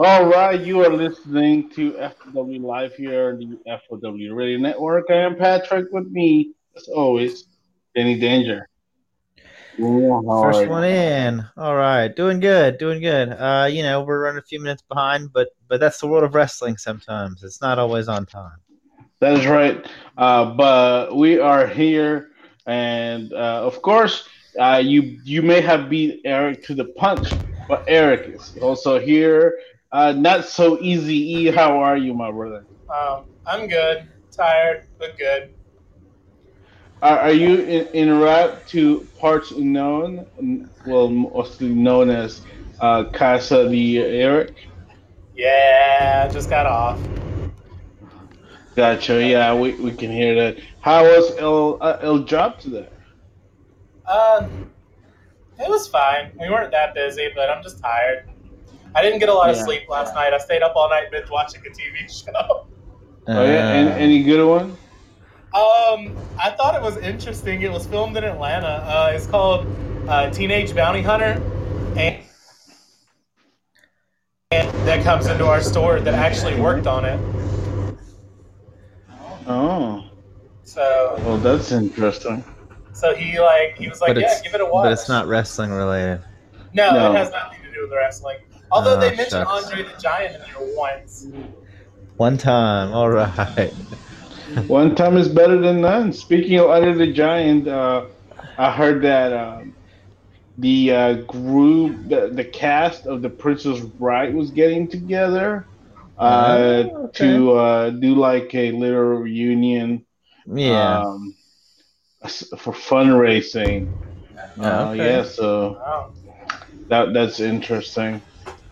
All right, you are listening to FW Live here on the FW Radio Network. I am Patrick. With me, as always, Danny Danger. Yeah, First right. one in. All right, doing good, doing good. Uh, you know, we're running a few minutes behind, but but that's the world of wrestling. Sometimes it's not always on time. That is right. Uh, but we are here, and uh, of course, uh, you you may have beat Eric to the punch, but Eric is also here uh, not so easy. E, how are you, my brother? Um, I'm good. Tired, but good. Are, are you in, in route to parts unknown? Well, mostly known as uh, Casa de Eric. Yeah, just got off. Gotcha. Yeah, we, we can hear that. How was El uh, El job today? Uh, it was fine. We weren't that busy, but I'm just tired. I didn't get a lot of sleep last night. I stayed up all night binge watching a TV show. Oh yeah, any, any good one? Um, I thought it was interesting. It was filmed in Atlanta. Uh, it's called uh, Teenage Bounty Hunter, and, and that comes into our store that actually worked on it. Oh. So. Well, that's interesting. So he like he was like, but yeah, give it a watch. But it's not wrestling related. No, no, it has nothing to do with wrestling. Although oh, they mentioned shucks. Andre the Giant in there once. One time, all right. One time is better than none. Speaking of Andre the Giant, uh, I heard that um, the uh, group, the, the cast of The Princess Bride was getting together uh, oh, okay. to uh, do like a little reunion. Yeah. Um, for fundraising. Oh, okay. yeah, so wow. that that's interesting.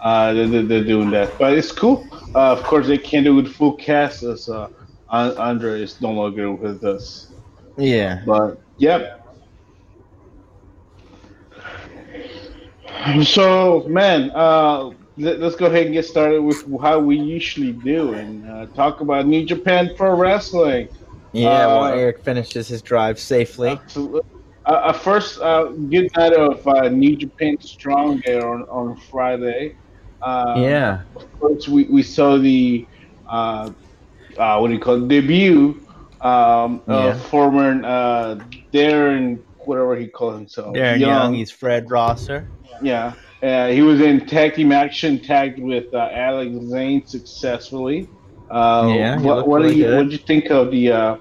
Uh, they're, they're, doing that, but it's cool. Uh, of course, they can't do it full cast as uh, Andre is no longer with us. Yeah, but yep. So, man, uh, let, us go ahead and get started with how we usually do and uh, talk about New Japan Pro Wrestling. Yeah, uh, Eric finishes his drive safely. Absolutely. Uh, first, uh, get out of uh, New Japan Strong there on, on Friday. Um, yeah. Of course, we, we saw the uh, uh, what do you call it? debut um, yeah. of former uh, Darren, whatever he calls himself. Darren Young. Young he's Fred Rosser. Yeah. Uh, he was in tag team action, tagged with uh, Alex Zayne successfully. Uh, yeah, what, what do you what did you think of the uh,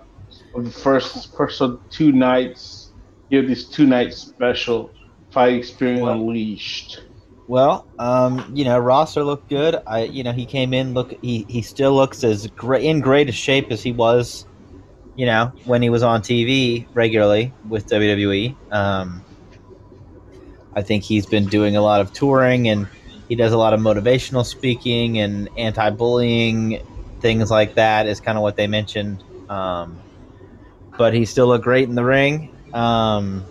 of the first first two nights? You have this two night special fight experience well, unleashed. Well, um, you know, Rosser looked good. I, you know, he came in. Look, he, he still looks as great in great shape as he was, you know, when he was on TV regularly with WWE. Um, I think he's been doing a lot of touring and he does a lot of motivational speaking and anti-bullying things like that. Is kind of what they mentioned. Um, but he still looked great in the ring. Um,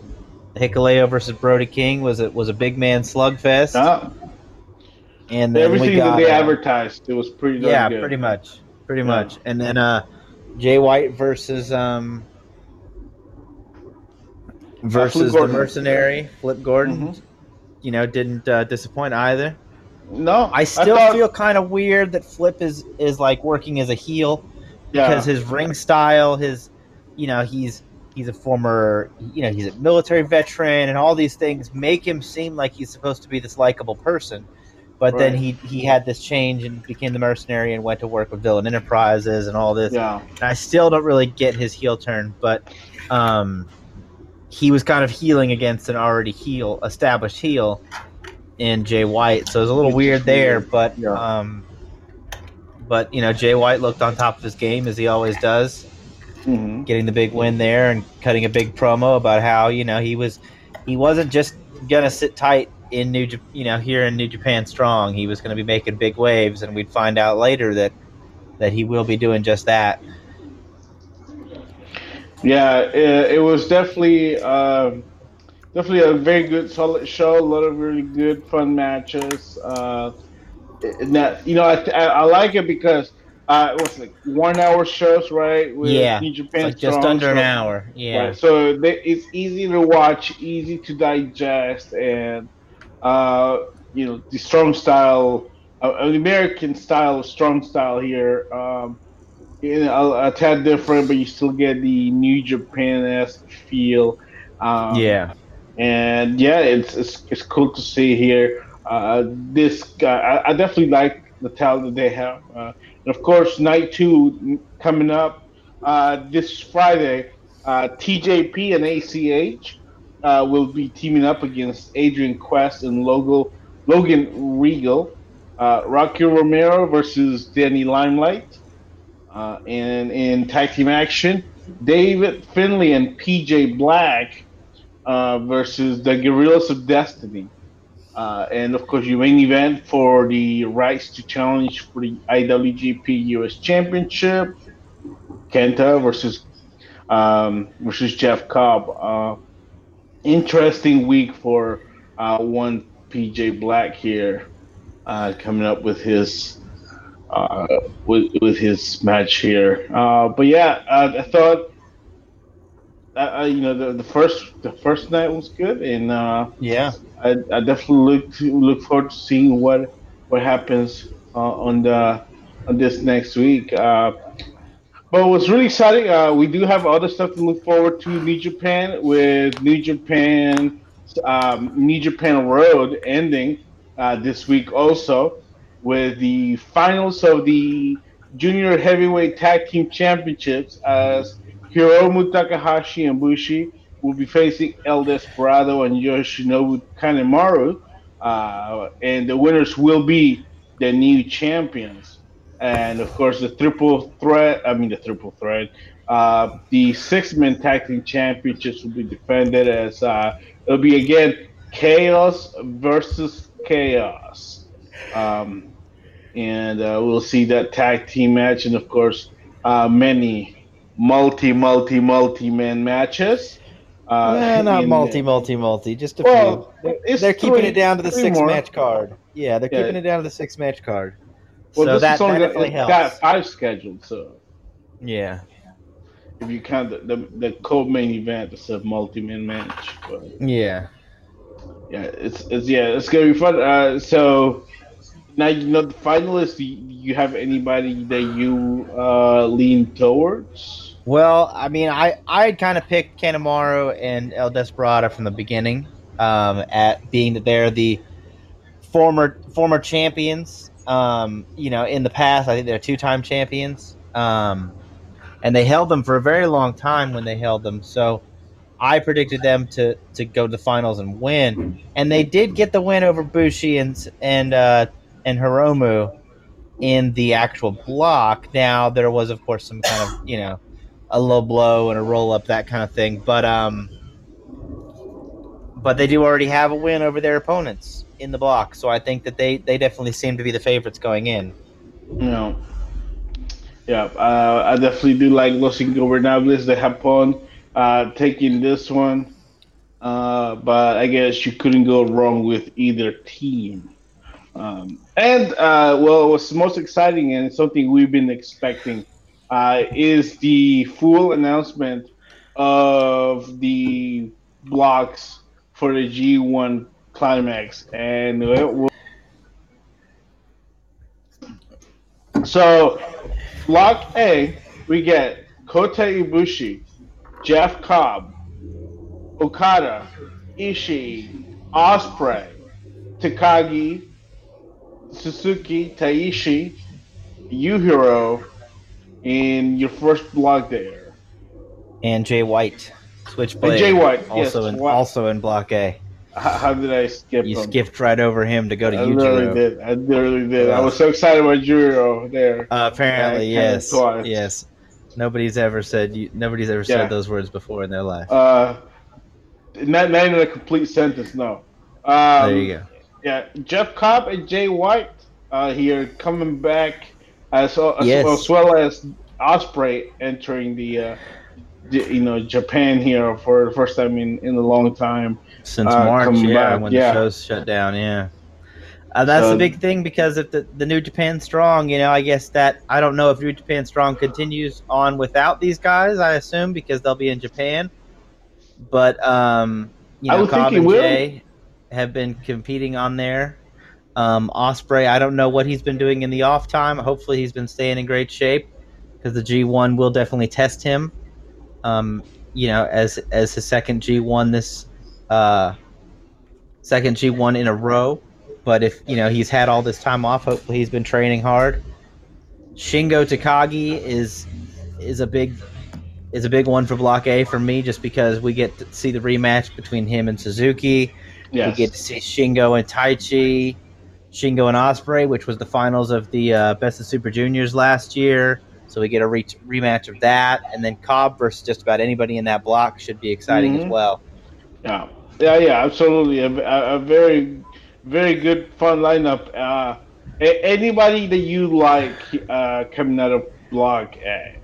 Hikuleo versus Brody King was it was a big man slugfest. Oh. And then everything got, that they uh, advertised, it was pretty. Yeah, good. pretty much, pretty yeah. much. And then uh, Jay White versus um, versus the mercenary Flip Gordon. Mm-hmm. You know, didn't uh, disappoint either. No, I still I thought... feel kind of weird that Flip is is like working as a heel yeah. because his ring style, his you know, he's he's a former, you know, he's a military veteran, and all these things make him seem like he's supposed to be this likable person. But right. then he he had this change and became the mercenary and went to work with Villain Enterprises and all this. Yeah. And I still don't really get his heel turn, but um, he was kind of healing against an already heel, established heel in Jay White. So it was a little weird there, but yeah. um, but you know, Jay White looked on top of his game as he always does mm-hmm. getting the big win there and cutting a big promo about how you know he was he wasn't just gonna sit tight in New you know here in New Japan Strong. He was going to be making big waves, and we'd find out later that that he will be doing just that. Yeah, it, it was definitely uh, definitely a very good, solid show. A lot of really good, fun matches. Uh, that you know, I, I like it because uh, what's like one hour shows, right? With yeah, New Japan like just under an hour. Yeah. Right. So they, it's easy to watch, easy to digest, and uh, you know the strong style an American style, strong style here. Um, you know, a, a, tad different, but you still get the New Japan esque feel. Um, yeah, and yeah, it's, it's it's cool to see here. Uh, this guy, I, I, definitely like the talent that they have, uh, and of course, night two coming up uh, this Friday. Uh, TJP and ACH uh, will be teaming up against Adrian Quest and Logo, Logan Regal. Uh, Rocky Romero versus Danny Limelight. Uh, and in tag team action, David Finlay and PJ Black uh, versus the Guerrillas of Destiny. Uh, and of course, your main event for the rights to challenge for the IWGP US Championship, Kenta versus um, versus Jeff Cobb. Uh, interesting week for uh, one PJ Black here, uh, coming up with his uh, with with his match here. Uh, but yeah, I thought. Uh, you know the, the first the first night was good and yeah I, I definitely look look forward to seeing what what happens on the on this next week. But what's really exciting, uh, we do have other stuff to look forward to. New Japan with New Japan, um, New Japan Road ending uh, this week also, with the finals of the Junior Heavyweight Tag Team Championships as Hiromu Takahashi and Bushi will be facing El Desperado and Yoshinobu Kanemaru, uh, and the winners will be the new champions and of course the triple threat. I mean the triple threat. Uh, the six man tag team championships will be defended as uh, it'll be again chaos versus chaos, um, and uh, we'll see that tag team match, and of course uh, many multi multi multi man matches. Uh, yeah, not multi, multi, multi. Just a well, few. They're, they're keeping it down to the six more. match card. Yeah, they're yeah. keeping it down to the six match card. Well, so this that, is only that got five scheduled, so yeah. If you count the the, the co-main event, it's a multi-man match. But, yeah. Yeah, it's it's yeah, it's gonna be fun. Uh, so now you know the finalists. Do you have anybody that you uh, lean towards? Well, I mean, I I had kind of picked Kanemaru and El Desperado from the beginning, um, at being that they're the former former champions um, you know, in the past, I think they're two time champions. Um, and they held them for a very long time when they held them. So I predicted them to, to go to the finals and win. And they did get the win over Bushi and, and, uh, and Hiromu in the actual block. Now, there was, of course, some kind of, you know, a low blow and a roll up, that kind of thing. But, um, but they do already have a win over their opponents in the block. So I think that they, they definitely seem to be the favorites going in. No. Yeah, uh, I definitely do like Los Ingobernables de Japón uh, taking this one. Uh, but I guess you couldn't go wrong with either team. Um, and, uh, well, what's most exciting and something we've been expecting uh, is the full announcement of the blocks for the G1 climax, and it so block A, we get Kota Ibushi, Jeff Cobb, Okada, Ishii, Ospreay, Takagi, Suzuki, Taichi, Yujiro in your first block there. And Jay White. Switchblade. And Jay White, also yes, in also in block A. How, how did I skip? You him? skipped right over him to go to I Yujiro. literally did. I literally did. I was so excited about Yujiro there. Uh, apparently, yes, yes. Nobody's ever said you, nobody's ever yeah. said those words before in their life. Uh, not, not in a complete sentence. No. Um, there you go. Yeah, Jeff Cobb and Jay White uh, here coming back as, as, yes. as well as Ospreay entering the, uh, the, you know Japan here for the first time in, in a long time since uh, March, yeah, back. when yeah. the show's shut down, yeah. Uh, that's so, a big thing because if the, the New Japan Strong, you know, I guess that I don't know if New Japan Strong continues on without these guys. I assume because they'll be in Japan, but um, you know, Cobb and Jay have been competing on there. Um, Ospreay, I don't know what he's been doing in the off time. Hopefully, he's been staying in great shape because the G1 will definitely test him. Um, you know, as as his second G1 this uh, second G1 in a row. But if you know he's had all this time off, hopefully he's been training hard. Shingo Takagi is is a big is a big one for Block A for me, just because we get to see the rematch between him and Suzuki. Yes. We get to see Shingo and Taichi, Shingo and Ospreay, which was the finals of the uh, Best of Super Juniors last year. So we get a re- rematch of that, and then Cobb versus just about anybody in that block should be exciting as Mhm. well. Yeah, yeah, yeah, absolutely. A, a, very, very good, fun lineup. Uh, a- anybody that you like uh, coming out of Block A?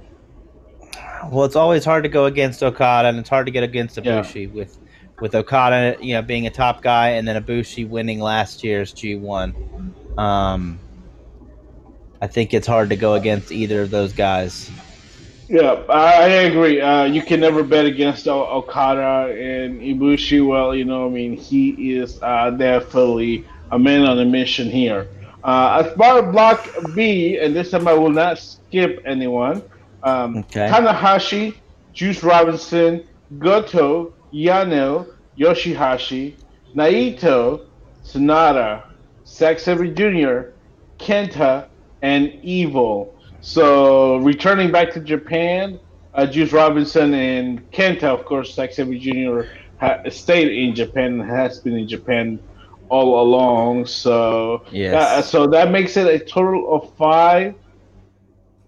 Well, it's always hard to go against Okada, and it's hard to get against Yeah. Ibushi with with Okada, you know, being a top guy, and then Ibushi winning last year's G1. Um, I think it's hard to go against either of those guys. Yeah, I, agree. Uh, you can never bet against o- Okada and Ibushi. Well, you know, I mean, he is uh, definitely a man on a mission here. Uh, as far as Block B, and this time I will not skip anyone. Um, Okay. Tanahashi, Juice Robinson, Goto, Yano, YOSHI-HASHI, Naito, SANADA, Zack Sabre Jr., Kenta, and Evil. So returning back to Japan, uh, Juice Robinson and Kenta, of course, Zack Sabre Jr. Ha- stayed in Japan and has been in Japan all along. So Yes. uh, so that makes it a total of five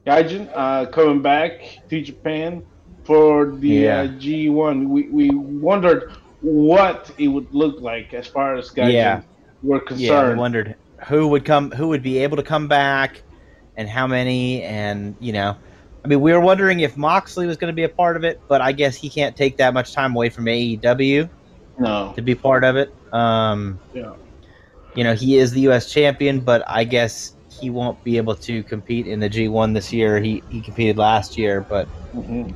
Gaijin uh, coming back to Japan for the Yeah. uh, G1. We, we wondered what it would look like as far as guys Yeah. were Yeah, we wondered who would come, who would be able to come back, and how many, and you know, I mean, we were wondering if Moxley was going to be a part of it, but I guess he can't take that much time away from AEW no. to be part of it. Um, Yeah. you know, he is the U.S. champion, but I guess he won't be able to compete in the G1 this year. He he competed last year, but hmm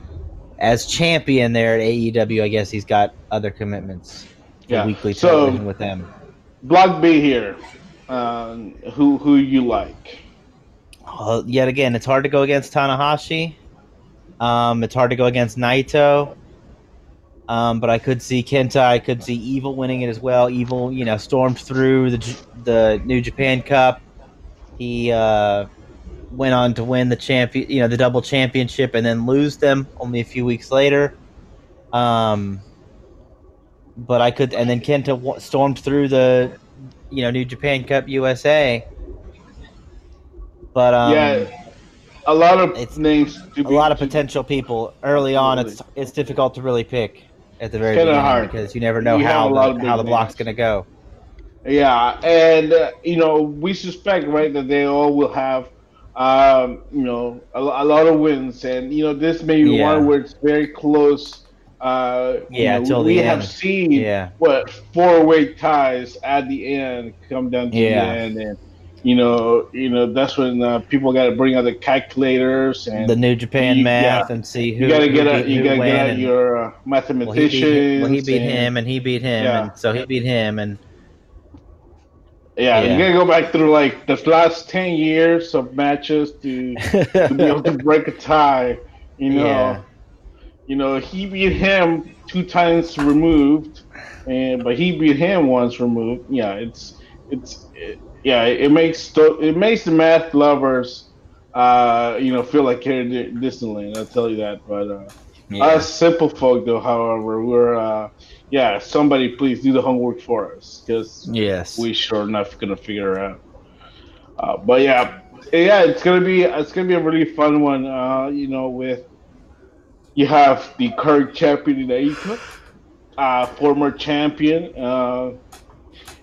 as champion there at AEW, I guess he's got other commitments. Yeah. weekly So- with them. Block B here. Um, who who you like? Yet again, it's hard to go against Tanahashi. Um, it's hard to go against Naito. Um, but I could see Kenta. I could see Evil winning it as well. Evil, you know, stormed through the the New Japan Cup. He uh, went on to win the champion, you know, the double championship, and then lose them only a few weeks later. Um, but I could, and then Kenta w- stormed through the, you know, New Japan Cup USA. But um, yeah, a lot of it's names. A lot of potential people early on. It's it's difficult to really pick at the very beginning hard. because you never know You how the, how the block's going to go. Yeah, and uh, you know we suspect right that they all will have um, you know a, a lot of wins, and you know this may be Yeah. one where it's very close. Uh, you Yeah, know, till we have end. seen Yeah. what four way ties at the end come down to Yeah. the end, and you know you know that's when uh, people got to bring out the calculators and The New Japan you- math and see who you got to get out you got to get out your uh, well, he beat, mathematicians. well, he beat and- him and he beat him Yeah. and so he beat him and Yeah, Yeah. you gotta go back through like the last ten years of matches to to be able to break a tie. You know, Yeah. you know he beat him two times removed, and but he beat him once removed. Yeah, it's it's it, yeah, it makes it makes the math lovers, uh, you know, feel like they're Disneyland. I'll tell you that. But uh, yeah. us simple folk, though, however, we're uh, yeah, somebody please do the homework for us because yes. we sure enough gonna figure it out. Uh, but yeah, yeah, it's gonna be it's gonna be a really fun one. Uh, you know, with you have the current champion in AICA, uh, former champion, uh,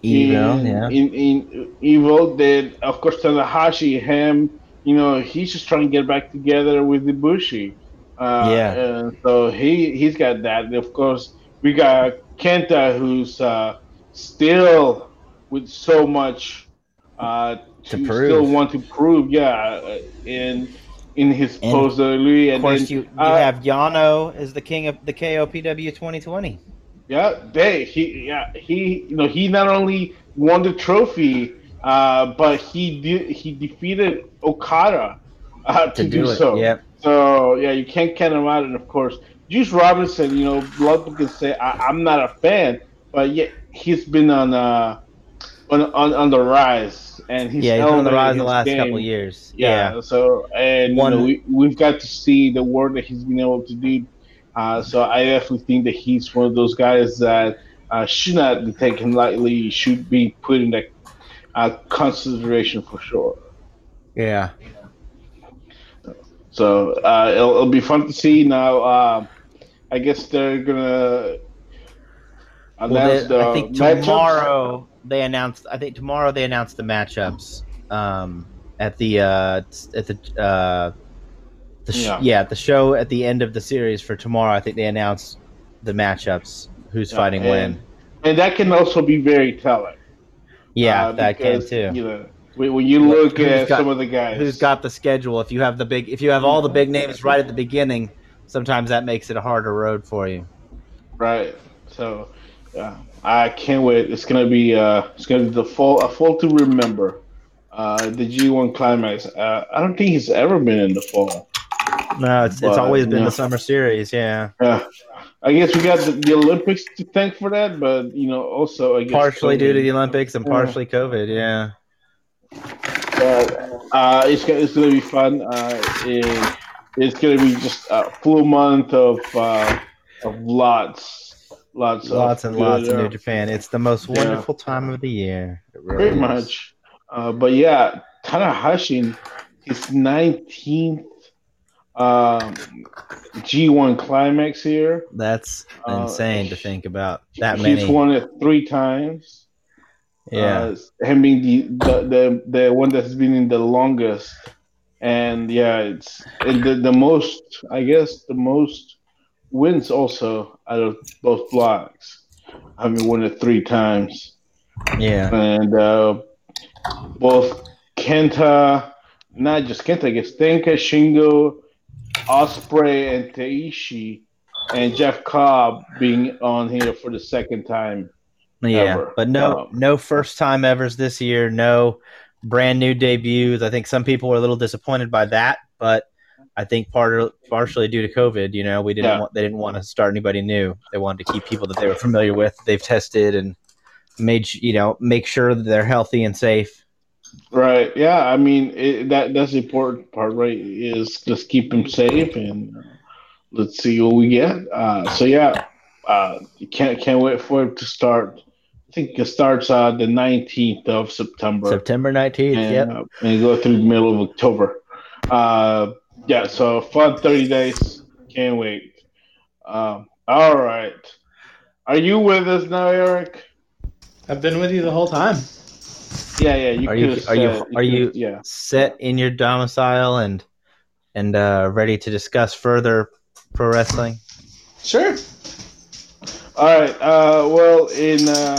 Evil, in, yeah. in, in Evil. Then of course Tanahashi, him, you know, he's just trying to get back together with Ibushi. Uh, Yeah. And so he he's got that. And of course, we got Kenta, who's uh, still with so much uh, To to, prove. still want to prove. Yeah, uh, in in his And post WWE. Of And course, then, you, you uh, have Yano as the king of the KOPW 2020. Yeah, they he yeah he you know he not only won the trophy, uh, but he de- he defeated Okada uh, to, to do, do it. so. Yep. So yeah, you can't count him out. And of course, Juice Robinson, you know, a lot of people can say I, I'm not a fan, but yeah, he's been on uh on on, on the rise, and he's Yeah, he's been on the rise the last game. couple of years. Yeah. So and One- you know, we we've got to see the work that he's been able to do. Uh, so I definitely think that he's one of those guys that uh, should not be taken lightly. Should be put in that uh, consideration for sure. Yeah. So uh, it'll, it'll be fun to see. Now, uh, I guess they're gonna Well, announce they, the I think matchups. tomorrow they announced. I think tomorrow they announced the matchups um, at the uh, at the uh, the sh- Yeah. yeah. the show at the end of the series for tomorrow. I think they announced the matchups. Who's Yeah, fighting and, when? and that can also be very telling. Yeah, uh, that can too. You know, when when you look Who's at got- some of the guys, Who's got the schedule? If you have the big, if you have all the big names right at the beginning, sometimes that makes it a harder road for you. right? So, yeah, I can't wait. It's gonna be uh, it's gonna be the fall a fall to remember. Uh, the G1 climax. Uh, I don't think he's ever been in the fall. No, it's it's always been yeah. the summer series. Yeah, Yeah. I guess we got the, the Olympics to thank for that, but you know, also I guess partially due to the Olympics and partially COVID. Yeah. But uh, it's gonna, it's gonna be fun. Uh, and it's gonna be just a full month of uh, of lots, lots, lots of and lots of uh, New Japan. It's the most Yeah. wonderful time of the year. Really Pretty is. much. Uh, but yeah, Tanahashi, his nineteenth um, G1 climax here. That's Uh, insane to think about. That He's many. won it three times. Yeah. Uh, him being the, the the the one that's been in the longest, and yeah, it's the the most. I guess the most wins also out of both blocks. Having won it three times, yeah. and uh, both Kenta, not just Kenta, I guess Tenka, Shingo, Ospreay, and Taichi, and Jeff Cobb being on here for the second time. Yeah. ever. But no Um, no first time evers this year, no brand new debuts. I think some people were a little disappointed by that, but I think part of, partially due to COVID, you know, we didn't Yeah. want they didn't want to start anybody new. They wanted to keep people that they were familiar with, they've tested and made you know, make sure that they're healthy and safe. Right. Yeah. I mean, it, that that's the important part, right? Is just keep them safe and uh, let's see what we get. Uh, so yeah, uh, can't can't wait for it to start. I think it starts uh, the nineteenth of September September 19th. and, yep. uh, and go through the middle of October. Uh, yeah. So fun thirty days. Can't wait. Um, all right. Are you with us now, Eric? I've been with you the whole time. Yeah. Yeah. You Are you- are you- said- are you- Yeah. set in your domicile and and uh, ready to discuss further pro wrestling. Sure. All right. Uh, well, in uh,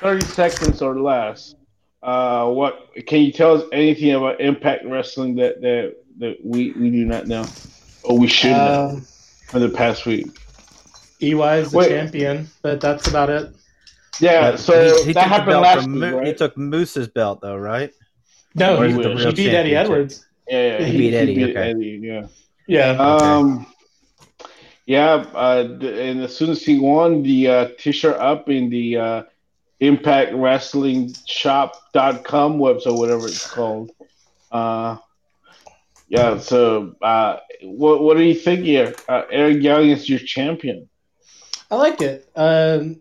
30 seconds or less, uh, what can you tell us anything about Impact Wrestling that that, that we, we do not know or we should know Um, for the past week? EY is the Wait. champion, but that's about it. Yeah. But so he, he took that happened last week, Mo- right? He took Moose's belt though, right? No, he, is it the he real beat Eddie? Edwards. yeah, yeah. He beat Eddie, okay. Eddie, yeah. Yeah. Um. Yeah, uh, and as soon as he won the uh, t-shirt up in the uh, Impact Wrestling Shop.com website, whatever it's called. Uh, yeah, so uh, what what do you think here? Uh, Eric Young is your champion. I like it. Um,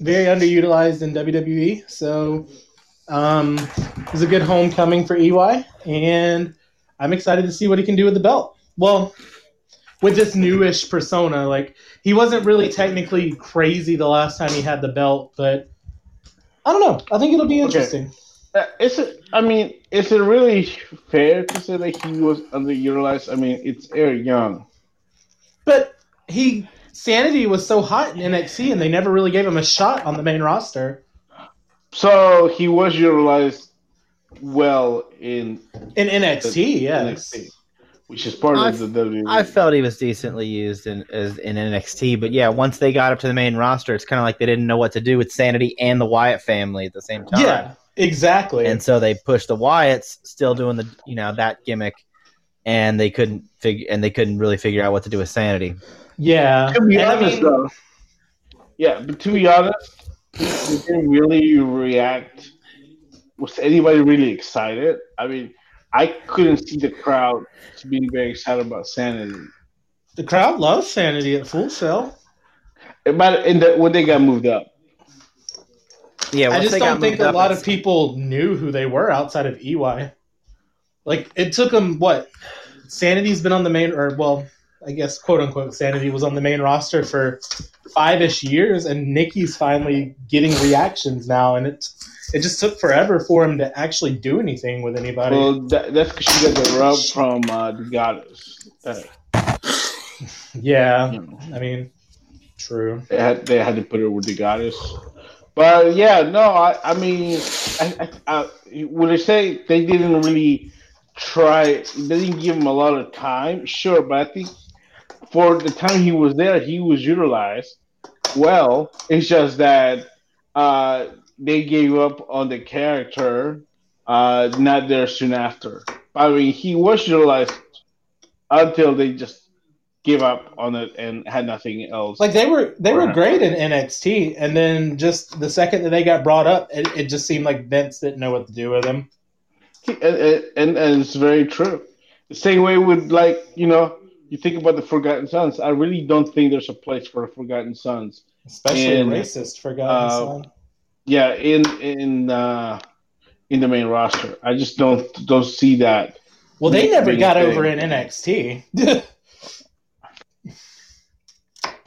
very underutilized in WWE, so um, it was a good homecoming for EY, and I'm excited to see what he can do with the belt. Well, with this newish persona, like he wasn't really technically crazy the last time he had the belt, but I don't know. I think it'll be Okay. interesting. Uh, is it? I mean, is it really fair to say that he was underutilized? I mean, it's Eric Young. But he Sanity was so hot in NXT, and they never really gave him a shot on the main roster. So he was utilized well in In NXT, yes. NXT, which is part I've- of the WWE. I felt he was decently used in as in NXT, but yeah, once they got up to the main roster, it's kind of like they didn't know what to do with Sanity and the Wyatt family at the same time. Yeah, exactly. and so they pushed the Wyatts, still doing the you know that gimmick, and they couldn't figure and they couldn't really figure out what to do with Sanity. yeah, To be and I honest, mean- though, yeah, but to be honest, they didn't really react. Was anybody really excited? I mean, I couldn't see the crowd being very excited about Sanity. the crowd loves Sanity at Full Sail. But in the, when they got moved up, Yeah, I just they don't think a lot of people knew who they were outside of EY. Like it took them what? Sanity's been on the main, or well, I guess quote unquote Sanity was on the main roster for five ish years, and Nikki's finally getting reactions now, and it it just took forever for him to actually do anything with anybody. well, that, that's because she got the rub from uh, the goddess. Uh, yeah, you know, I mean, true. they had they had to put her with the goddess. But yeah, no, I, I mean, I, I, I, would I say they didn't really try? They didn't give him a lot of time, sure, but I think for the time he was there, he was utilized well. It's just that uh, they gave up on the character uh, not there soon after. I mean, he was utilized until they just gave up on it and had nothing else. Like they were they were Right. great in NXT, and then just the second that they got brought up, it, it just seemed like Vince didn't know what to do with them. and, and, and it's very true. The same way with like you know you think about the Forgotten Sons. I really don't think there's a place for Forgotten Sons. Especially a racist forgotten uh, son. Yeah, in in uh, in the main roster, I just don't don't see that. Well, they never got things. over in NXT.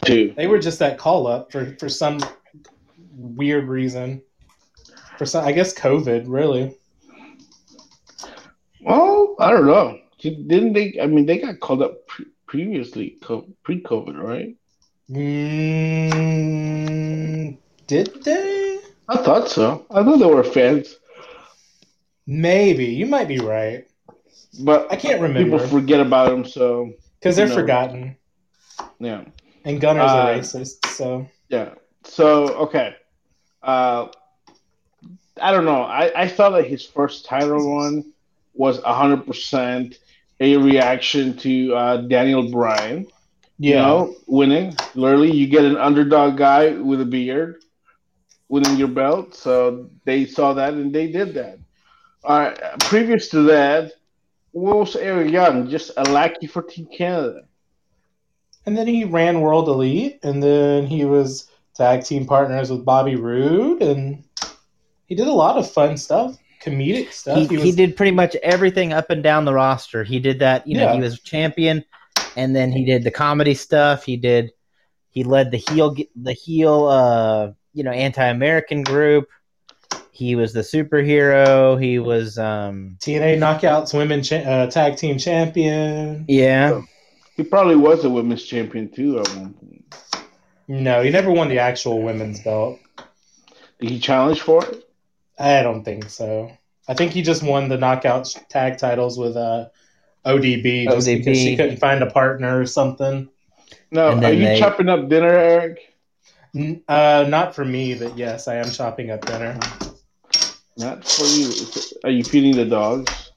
Too. they were just that call up for for some weird reason. For some, I guess COVID really. Well, I don't know. Didn't they? I mean, they got called up pre- previously, pre-COVID, right? Mm, did they? I thought so. I thought they were fans, Maybe you might be right but I can't remember. people forget about them. So because they're No. forgotten. yeah. And Gunner's Uh, a racist, so Yeah. So okay. Uh I don't know. I, I thought that his first title one was hundred percent a reaction to uh, Daniel Bryan. You yeah. know, winning. Literally you get an underdog guy with a beard winning your belt. So they saw that and they did that. All right. Previous to that, what was Eric Young? Just a lackey for Team Canada. And then he ran World Elite, and then he was tag team partners with Bobby Roode, and he did a lot of fun stuff, comedic stuff. he, He, was, he did pretty much everything up and down the roster. He did that, you know, Yeah. he was champion, and then he did the comedy stuff. He did, he led the heel, the heel, uh, you know, anti-American group. He was the superhero. He was, um, TNA Knockouts Women cha- uh, Tag Team Champion. yeah, He probably was a women's champion too at one point. No, he never won the actual women's belt. Did he challenge for it? I don't think so. I think he just won the Knockouts tag titles with uh, ODB just ODB. because she couldn't find a partner or something. No. Are you they- chopping up dinner, Eric? N- Uh, not for me, but yes, I am chopping up dinner. Not for you. Are you feeding the dogs?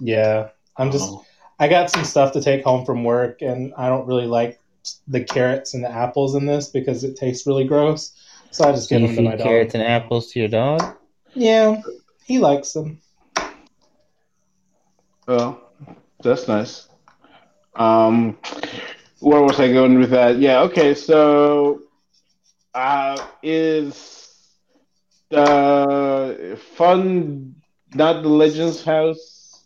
Yeah, I'm just. Oh. I got some stuff to take home from work, and I don't really like the carrots and the apples in this because it tastes really gross. So I just so give you them to my feed dog. carrots and apples to your dog. Yeah, he likes them. Well, that's nice. Um, where was I going with that? Yeah. Okay. So, uh, is the fun not the Legends House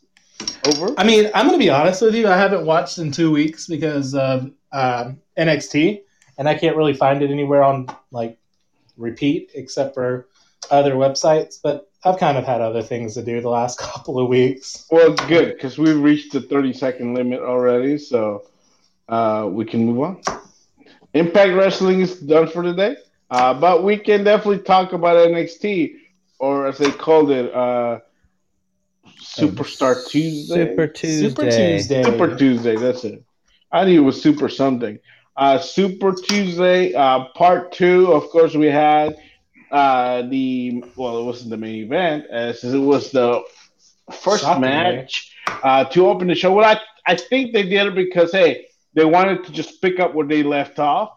over? I mean, I'm gonna be honest with you. I haven't watched in two weeks because of um, NXT, and I can't really find it anywhere on like repeat except for other websites. But I've kind of had other things to do the last couple of weeks. Well, good because we've reached the thirty second limit already, so uh, we can move on. Impact Wrestling is done for today, uh, but we can definitely talk about NXT, or as they called it, uh, Superstar Tuesday. Super Tuesday. Super Tuesday. Super Tuesday. That's it. I knew it was Super something. Uh, Super Tuesday, uh, part two. Of course, we had uh, the well, it wasn't the main event, as it was the first Shockingly. match uh, to open the show. Well, I I think they did it because hey, they wanted to just pick up where they left off,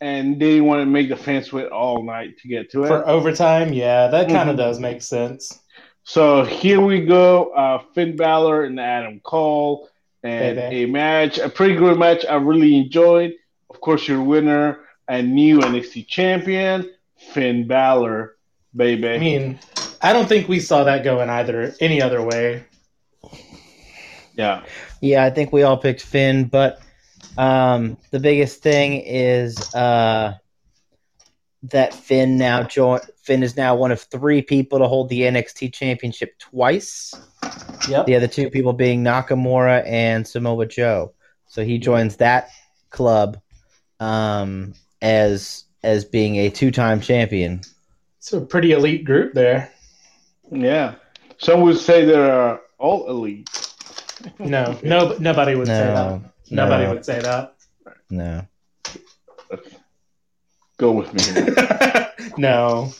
and they didn't want to make the fans wait all night to get to it. For overtime, yeah, that kind of Mhm. does make sense. So here we go. Uh, Finn Balor and Adam Cole, and Baby. a match, a pretty good match. I really enjoyed. Of course, your winner and new NXT champion, Finn Balor, baby. I mean, I don't think we saw that going either any other way. yeah, Yeah, I think we all picked Finn, but um, the biggest thing is uh, that Finn now join. Finn is now one of three people to hold the NXT Championship twice. Yep. The other two people being Nakamura and Samoa Joe. So he joins that club um, as as being a two time champion. It's a pretty elite group there. yeah. Some would say they're all elite. No, no, nobody would say that. No, Nobody no, would say that. no. Go with me. no.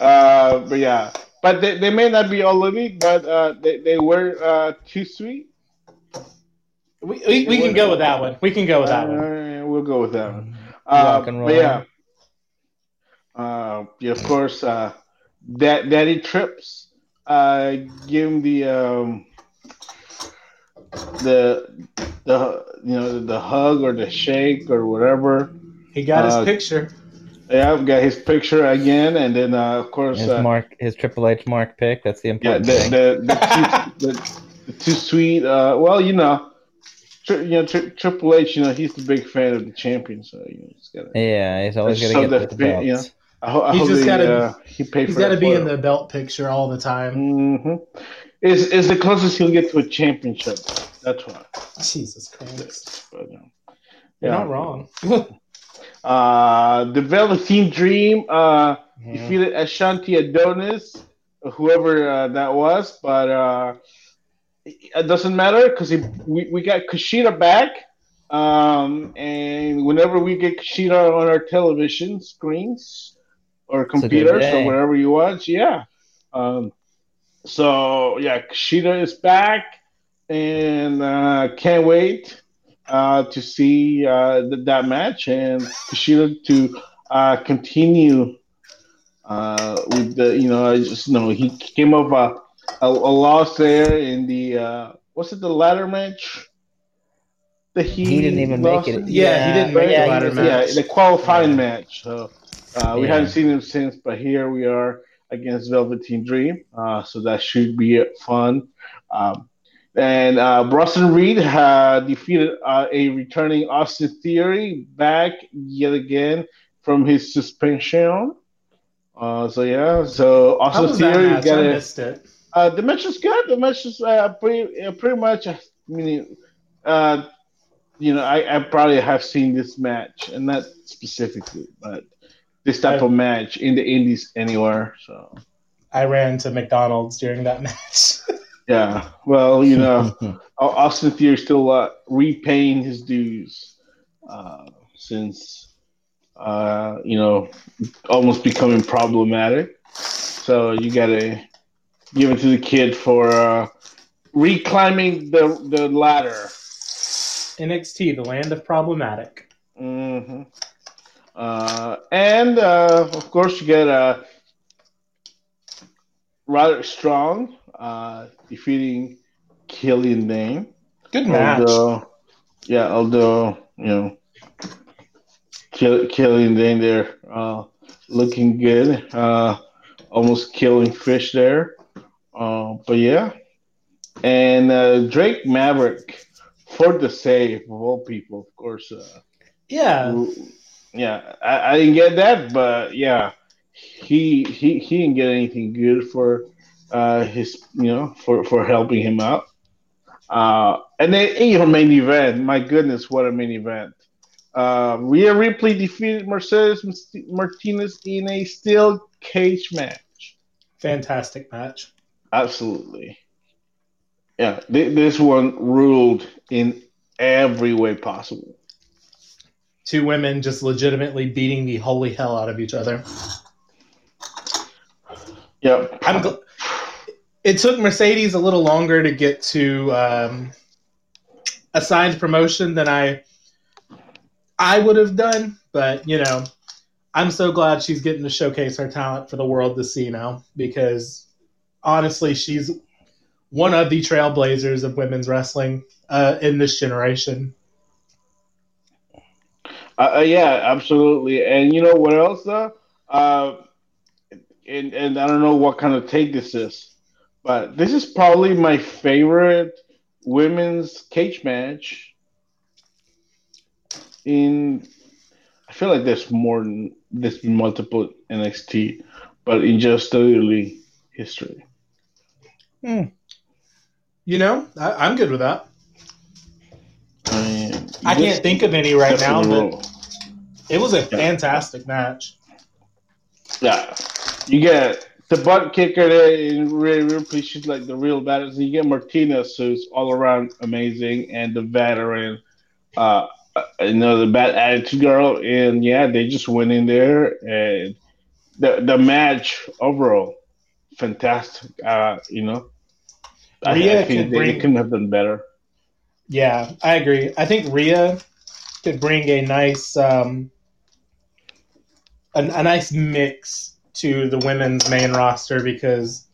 uh, but yeah, but they, they may not be all elite, but uh, they they were uh, too sweet. We, we, we can go with that one. We can go with that one. Uh, we'll go with that one. Uh, Rock and roll. But yeah. Uh, yeah, of course, uh, that Daddy Trips uh, give him the um, the the you know the hug or the shake or whatever. He got his Uh, picture. Yeah, I've got his picture again, and then uh, of course, His uh, mark, his Triple H mark pick. That's the yeah, important the thing. the the too, the, the too sweet. Uh, well, you know, tri- you know, tri- Triple H, you know, he's the big fan of the champion, so you know, he's got to. yeah, he's always Just got so to get the fit, you know. I, ho- I He's just gotta- uh, he paid He's for got to be in the belt picture all the time. hmm Is is the closest he'll get to a championship? That's why. Jesus Christ. But, you know. You're Yeah. not wrong. Uh, the Velveteen Dream uh, Yeah. defeated Ashanti Adonis, whoever uh, that was, but uh, it doesn't matter because we, we got Kushida back. Um, and whenever we get Kushida on our television screens or computers or day. whatever you watch, yeah. Um, so yeah, Kushida is back, and uh, can't wait uh, to see uh, th- that match and Kushida to uh, continue uh, with the you know I just know he came up a, a, a loss there in the uh, what's it the ladder match that he, He didn't even make it. in? Yeah, he didn't make yeah, the ladder match. Yeah, the qualifying Yeah. match. So uh, we Yeah. haven't seen him since, but here we are against Velveteen Dream. Uh, so that should be fun. Um, and uh, Bronson Reed had defeated uh, a returning Austin Theory back yet again from his suspension. Uh, so yeah, so Austin Theory got I missed it. uh, the match was good. The match was uh, pretty, uh, pretty much. I mean, uh, you know, I, I probably have seen this match, and not specifically, but this type I- of match in the Indies anywhere. So I ran to McDonald's during that match. yeah, well, you know, Au- Austin Theory still uh, repaying his dues uh, since uh, you know almost becoming problematic. So you gotta give it to the kid for uh, reclimbing the the ladder. NXT, the land of problematic. hmm Uh, and uh, of course, you get a rather Strong uh, defeating Killian Dain. Good match. Although, yeah, although you know, Kill, Killian Dain there uh, looking good, uh, almost killing fish there. Uh, but yeah, and uh, Drake Maverick for the save of all people, of course. Uh, yeah. Yeah, I, I didn't get that, but yeah, he he he didn't get anything good for uh his you know for for helping him out. Uh, and then in your main event, my goodness, what a main event! Uh, Rhea Ripley defeated Mercedes Martinez in a steel cage match. Fantastic match. Absolutely, yeah. Th- this one ruled in every way possible. Two women just legitimately beating the holy hell out of each other. Yep. I'm. Gl- it took Mercedes a little longer to get to um, assigned promotion than I I would have done, but you know, I'm so glad she's getting to showcase her talent for the world to see now because honestly, she's one of the trailblazers of women's wrestling uh, in this generation. Uh, uh, yeah, absolutely. And you know what else though? Uh, and and I don't know what kind of take this is, but this is probably my favorite women's cage match. In, I feel like there's more there's been multiple NXT, but in just WWE history. Hmm. You know, I, I'm good with that. I, mean, I can't think of any right now, but it was a fantastic match. Yeah, you get the butt kicker there in Rhea Ripley. She's like the real badass. And you get Martinez, who's all around amazing, and the veteran, uh, you know, the bad attitude girl. And yeah, they just went in there, and the the match overall, fantastic. Uh, you know, I, I think they, bring- couldn't have done better. Yeah, I agree. I think Rhea could bring a nice, um, a, a nice mix to the women's main roster because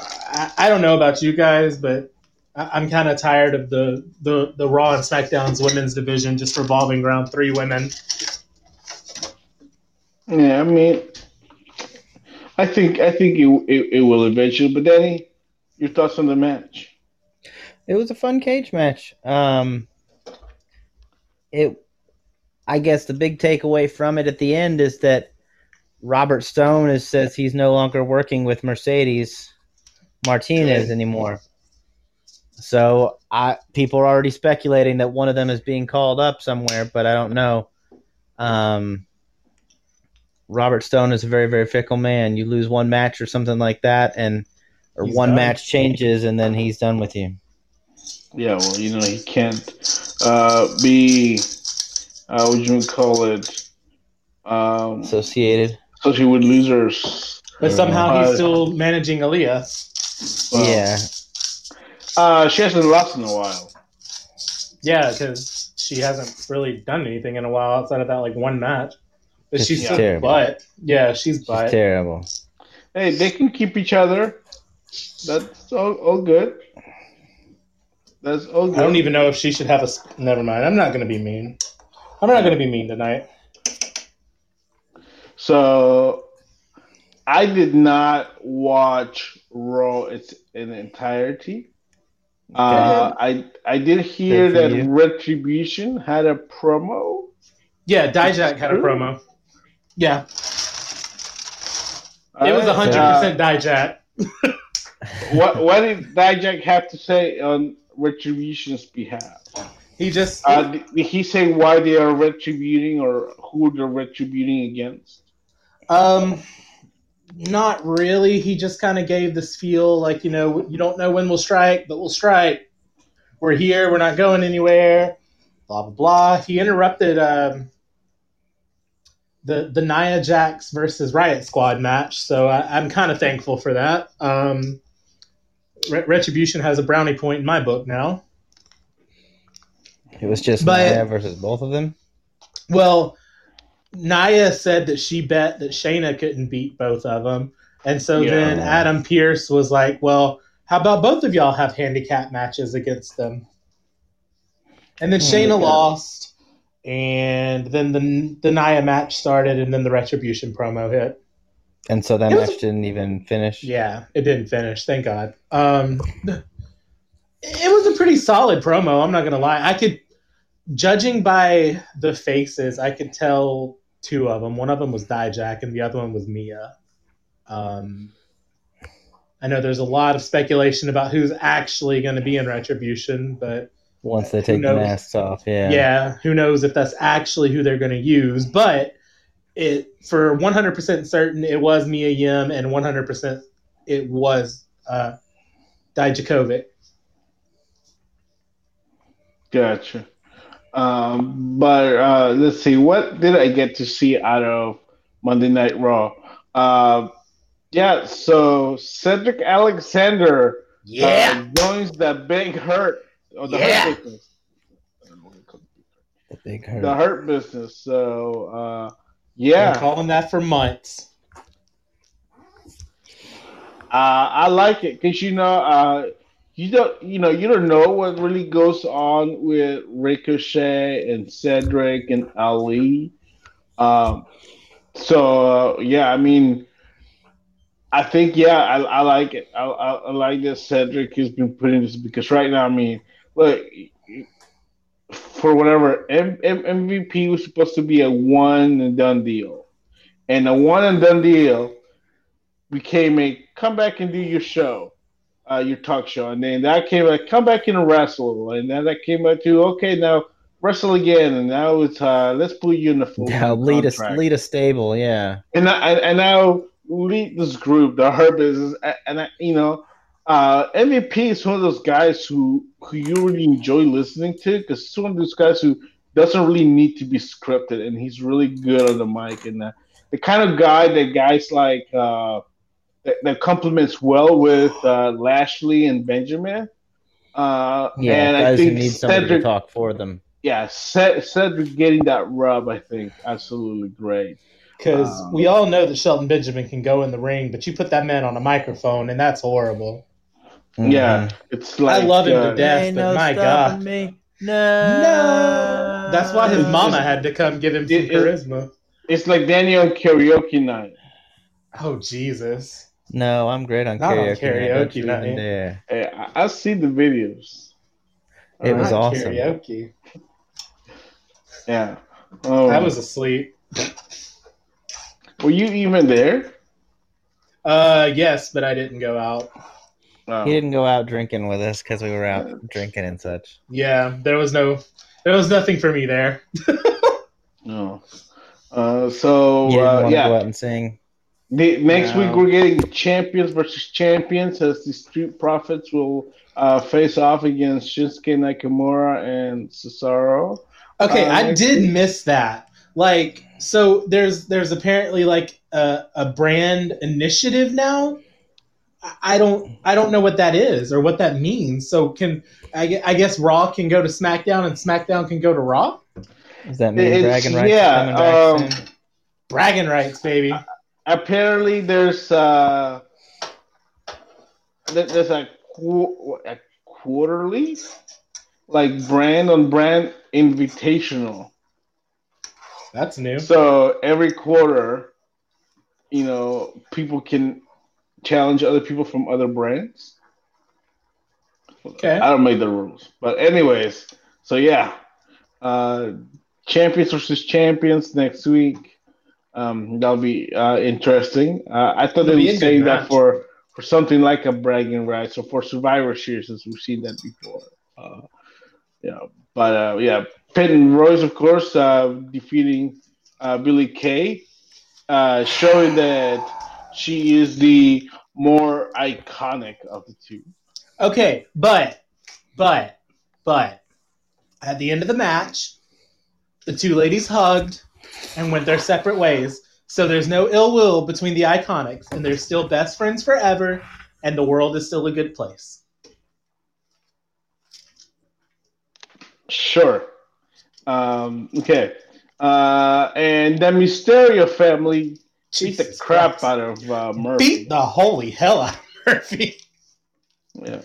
I, I don't know about you guys, but I, I'm kind of tired of the, the the Raw and SmackDown's women's division just revolving around three women. Yeah, I mean, I think I think it it, it will eventually. But Danny, your thoughts on the match? It was a fun cage match. Um, it, I guess, the big takeaway from it at the end is that Robert Stone is, says he's no longer working with Mercedes Martinez anymore. So I people are already speculating that one of them is being called up somewhere, but I don't know. Um, Robert Stone is a very very fickle man. You lose one match or something like that, and or He's one done. match changes, and then he's done with you. Yeah, well, you know, he can't uh, be, uh, what you call it, um, Associated. especially with losers. But somehow Uh, he's still managing Aliyah. Well, yeah. Uh, she hasn't lost in a while. Yeah, because she hasn't really done anything in a while outside of that like one match. But It's she's still terrible. butt. Yeah, she's She's terrible. Hey, they can keep each other. That's all, all good. That's all good. I don't even know if she should have a. sp- Never mind. I'm not going to be mean. I'm not going to be mean tonight. So, I did not watch Raw its in entirety. Uh, I I did hear that you. Retribution had a promo. Yeah, Dijak had a promo. Yeah, it was 100 Uh, percent Dijak. what what did Dijak have to say on Retribution's behalf? He just Uh, did did he say why they are retributing or who they're retributing against? um, not really. He just kind of gave this feel like you know you don't know when we'll strike, but we'll strike. We're here. We're not going anywhere. Blah blah blah. He interrupted um, the the Nia Jax versus Riot Squad match, so I, I'm kind of thankful for that. Um, Retribution has a brownie point in my book now. It was just But- Nia versus both of them. Well, Nia said that she bet that Shayna couldn't beat both of them. And so Yeah. then Adam Pearce was like, well, how about both of y'all have handicap matches against them? And then Hmm, Shayna okay. lost. And then the, the Nia match started, and then the Retribution promo hit. And so that was- match didn't even finish. Yeah, it didn't finish. Thank God. Um, it was a pretty solid promo. I'm not gonna lie. I could, judging by the faces, I could tell two of them. One of them was Dijak, and the other one was Mia. Um, I know there's a lot of speculation about who's actually going to be in Retribution, but Once they take the masks off, yeah. yeah, who knows if that's actually who they're going to use? But it for 100% certain it was Mia Yim, and 100% it was uh, Dijakovic. Gotcha. Um, but uh, let's see, what did I get to see out of Monday Night Raw? Uh, Yeah, so Cedric Alexander uh, joins the Big Hurt or the Yeah. Hurt business. The big The hurt. Hurt business. So uh, Been yeah, calling that for months. Uh, I like it because you know, uh, you don't, you know, you don't know what really goes on with Ricochet and Cedric and Ali. Um, so uh, yeah, I mean, I think yeah, I, I like it. I, I, I like that Cedric has been putting this because right now, I mean, look, for whatever M- M- MVP was supposed to be a one and done deal, and a one and done deal became a come back and do your show, uh, your talk show, and then that came like come back and wrestle, and then that came out to okay now wrestle again, and now it's uh, let's put you in the full Now lead a lead a stable. Yeah. and I, and, now lead this group, the Hurt Business, and, and I, you know, uh, MVP is one of those guys who who you really enjoy listening to because it's one of those guys who doesn't really need to be scripted, and he's really good on the mic, and uh, the kind of guy that guys like uh, that, that complements well with uh, Lashley and Benjamin. Uh, Yeah. and I guys who think need somebody Cedric, to talk for them. yeah, Ced- Cedric getting that rub, I think, absolutely great. Because Wow. we all know that Shelton Benjamin can go in the ring, but you put that man on a microphone, and that's horrible. Yeah, it's like I love him uh, to death, but no my God. Me. No. No, that's why his mama had to come give him some it- it- charisma. It's like Daniel on karaoke night. Oh Jesus! No, I'm great on Not on karaoke. night. Don't karaoke night. even dare. Hey, I, I see the videos. It was Not awesome. Karaoke. Yeah. Oh, I was asleep. Were you even there? Uh, yes, but I didn't go out. He didn't go out drinking with us because we were out drinking and such. Yeah, there was no, there was nothing for me there. No. Uh, so You didn't uh, want to go yeah, out and sing. the, next No. week we're getting champions versus champions as the Street Profits will uh, face off against Shinsuke Nakamura and Cesaro. Okay, Uh, I did week- miss that. Like, so there's there's apparently like a, a brand initiative now. I- I don't I don't know what that is or what that means. So can I, I guess Raw can go to SmackDown and SmackDown can go to Raw? Does that mean It's- bragging rights yeah, are coming back um, soon? Bragging rights, baby. apparently there's uh there's a, qu- a quarterly like brand on brand invitational That's new. so every quarter you know people can challenge other people from other brands. Okay. i don't make the rules. But anyways so yeah. Uh champions versus champions next week. Um that'll be uh interesting. Uh, i thought they It'll be a would say that for for something like a bragging rights or for survivor series as we've seen that before. Uh yeah. But uh yeah. Peyton Royce of course uh defeating uh Billie Kay. Uh showing that she is the more iconic of the two Okay, but but but at the end of the match, the two ladies hugged and went their separate ways. So there's no ill will between the iconics, and they're still best friends forever, and the world is still a good place. Sure. Um, okay. Uh, and the Mysterio family beat the crap Christ. out of uh, Murphy. Beat the holy hell out of Murphy. yeah.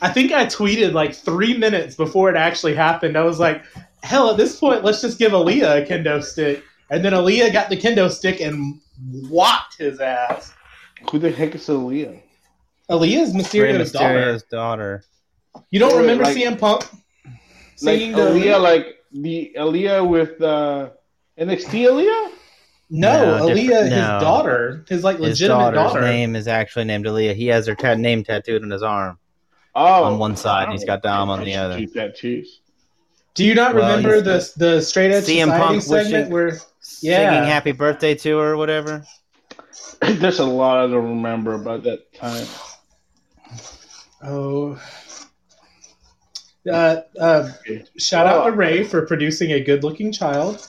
I think I tweeted like three minutes before it actually happened. I was like, hell, at this point, let's just give Aaliyah a kendo stick. And then Aaliyah got the kendo stick and whopped his ass. Who the heck is Aaliyah? Aaliyah is Rey Mysterio's daughter. Mysterio's daughter. You don't Wait, remember like- CM Punk Like singing to Aaliyah, like the Aaliyah with uh, NXT Aaliyah? No, No, Aaliyah, different- his no. daughter, his like His legitimate daughter's daughter. name is actually named Aaliyah. He has her ta- name tattooed on his arm. Oh, On one side, and he's got Dom on the should other. do tattoos. Do you not Well, remember the the straight edge CM society Punk segment wishing- where Yeah. Singing happy birthday to her or whatever. There's a lot I don't remember about that time. oh uh, uh, shout out Oh. to Rey for producing a good looking child.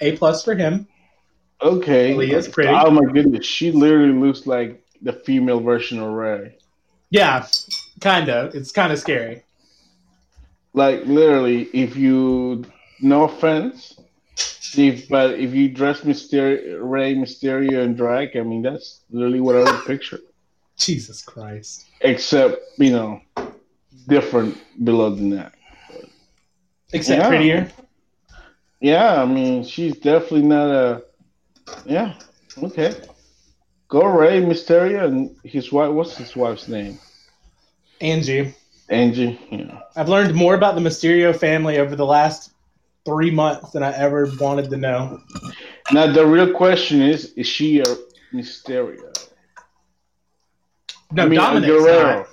A plus for him. Okay. Well, is pretty. Oh my goodness, she literally looks like the female version of Rey. Yeah, kind of. It's kind of scary. Like literally, if you, no offense, if but if you dress Mysterio, Rey Mysterio in drag, I mean that's literally what I would picture. Jesus Christ. Except you know, different below than that. Except Yeah. prettier. Yeah, I mean she's definitely not a. Yeah. Okay. Go Rey Mysterio and his wife. What's his wife's name? Angie. Angie. Yeah. I've learned more about the Mysterio family over the last three months than I ever wanted to know. Now the real question is: Is she a Mysterio? No, I mean, Dominik's Guerrero.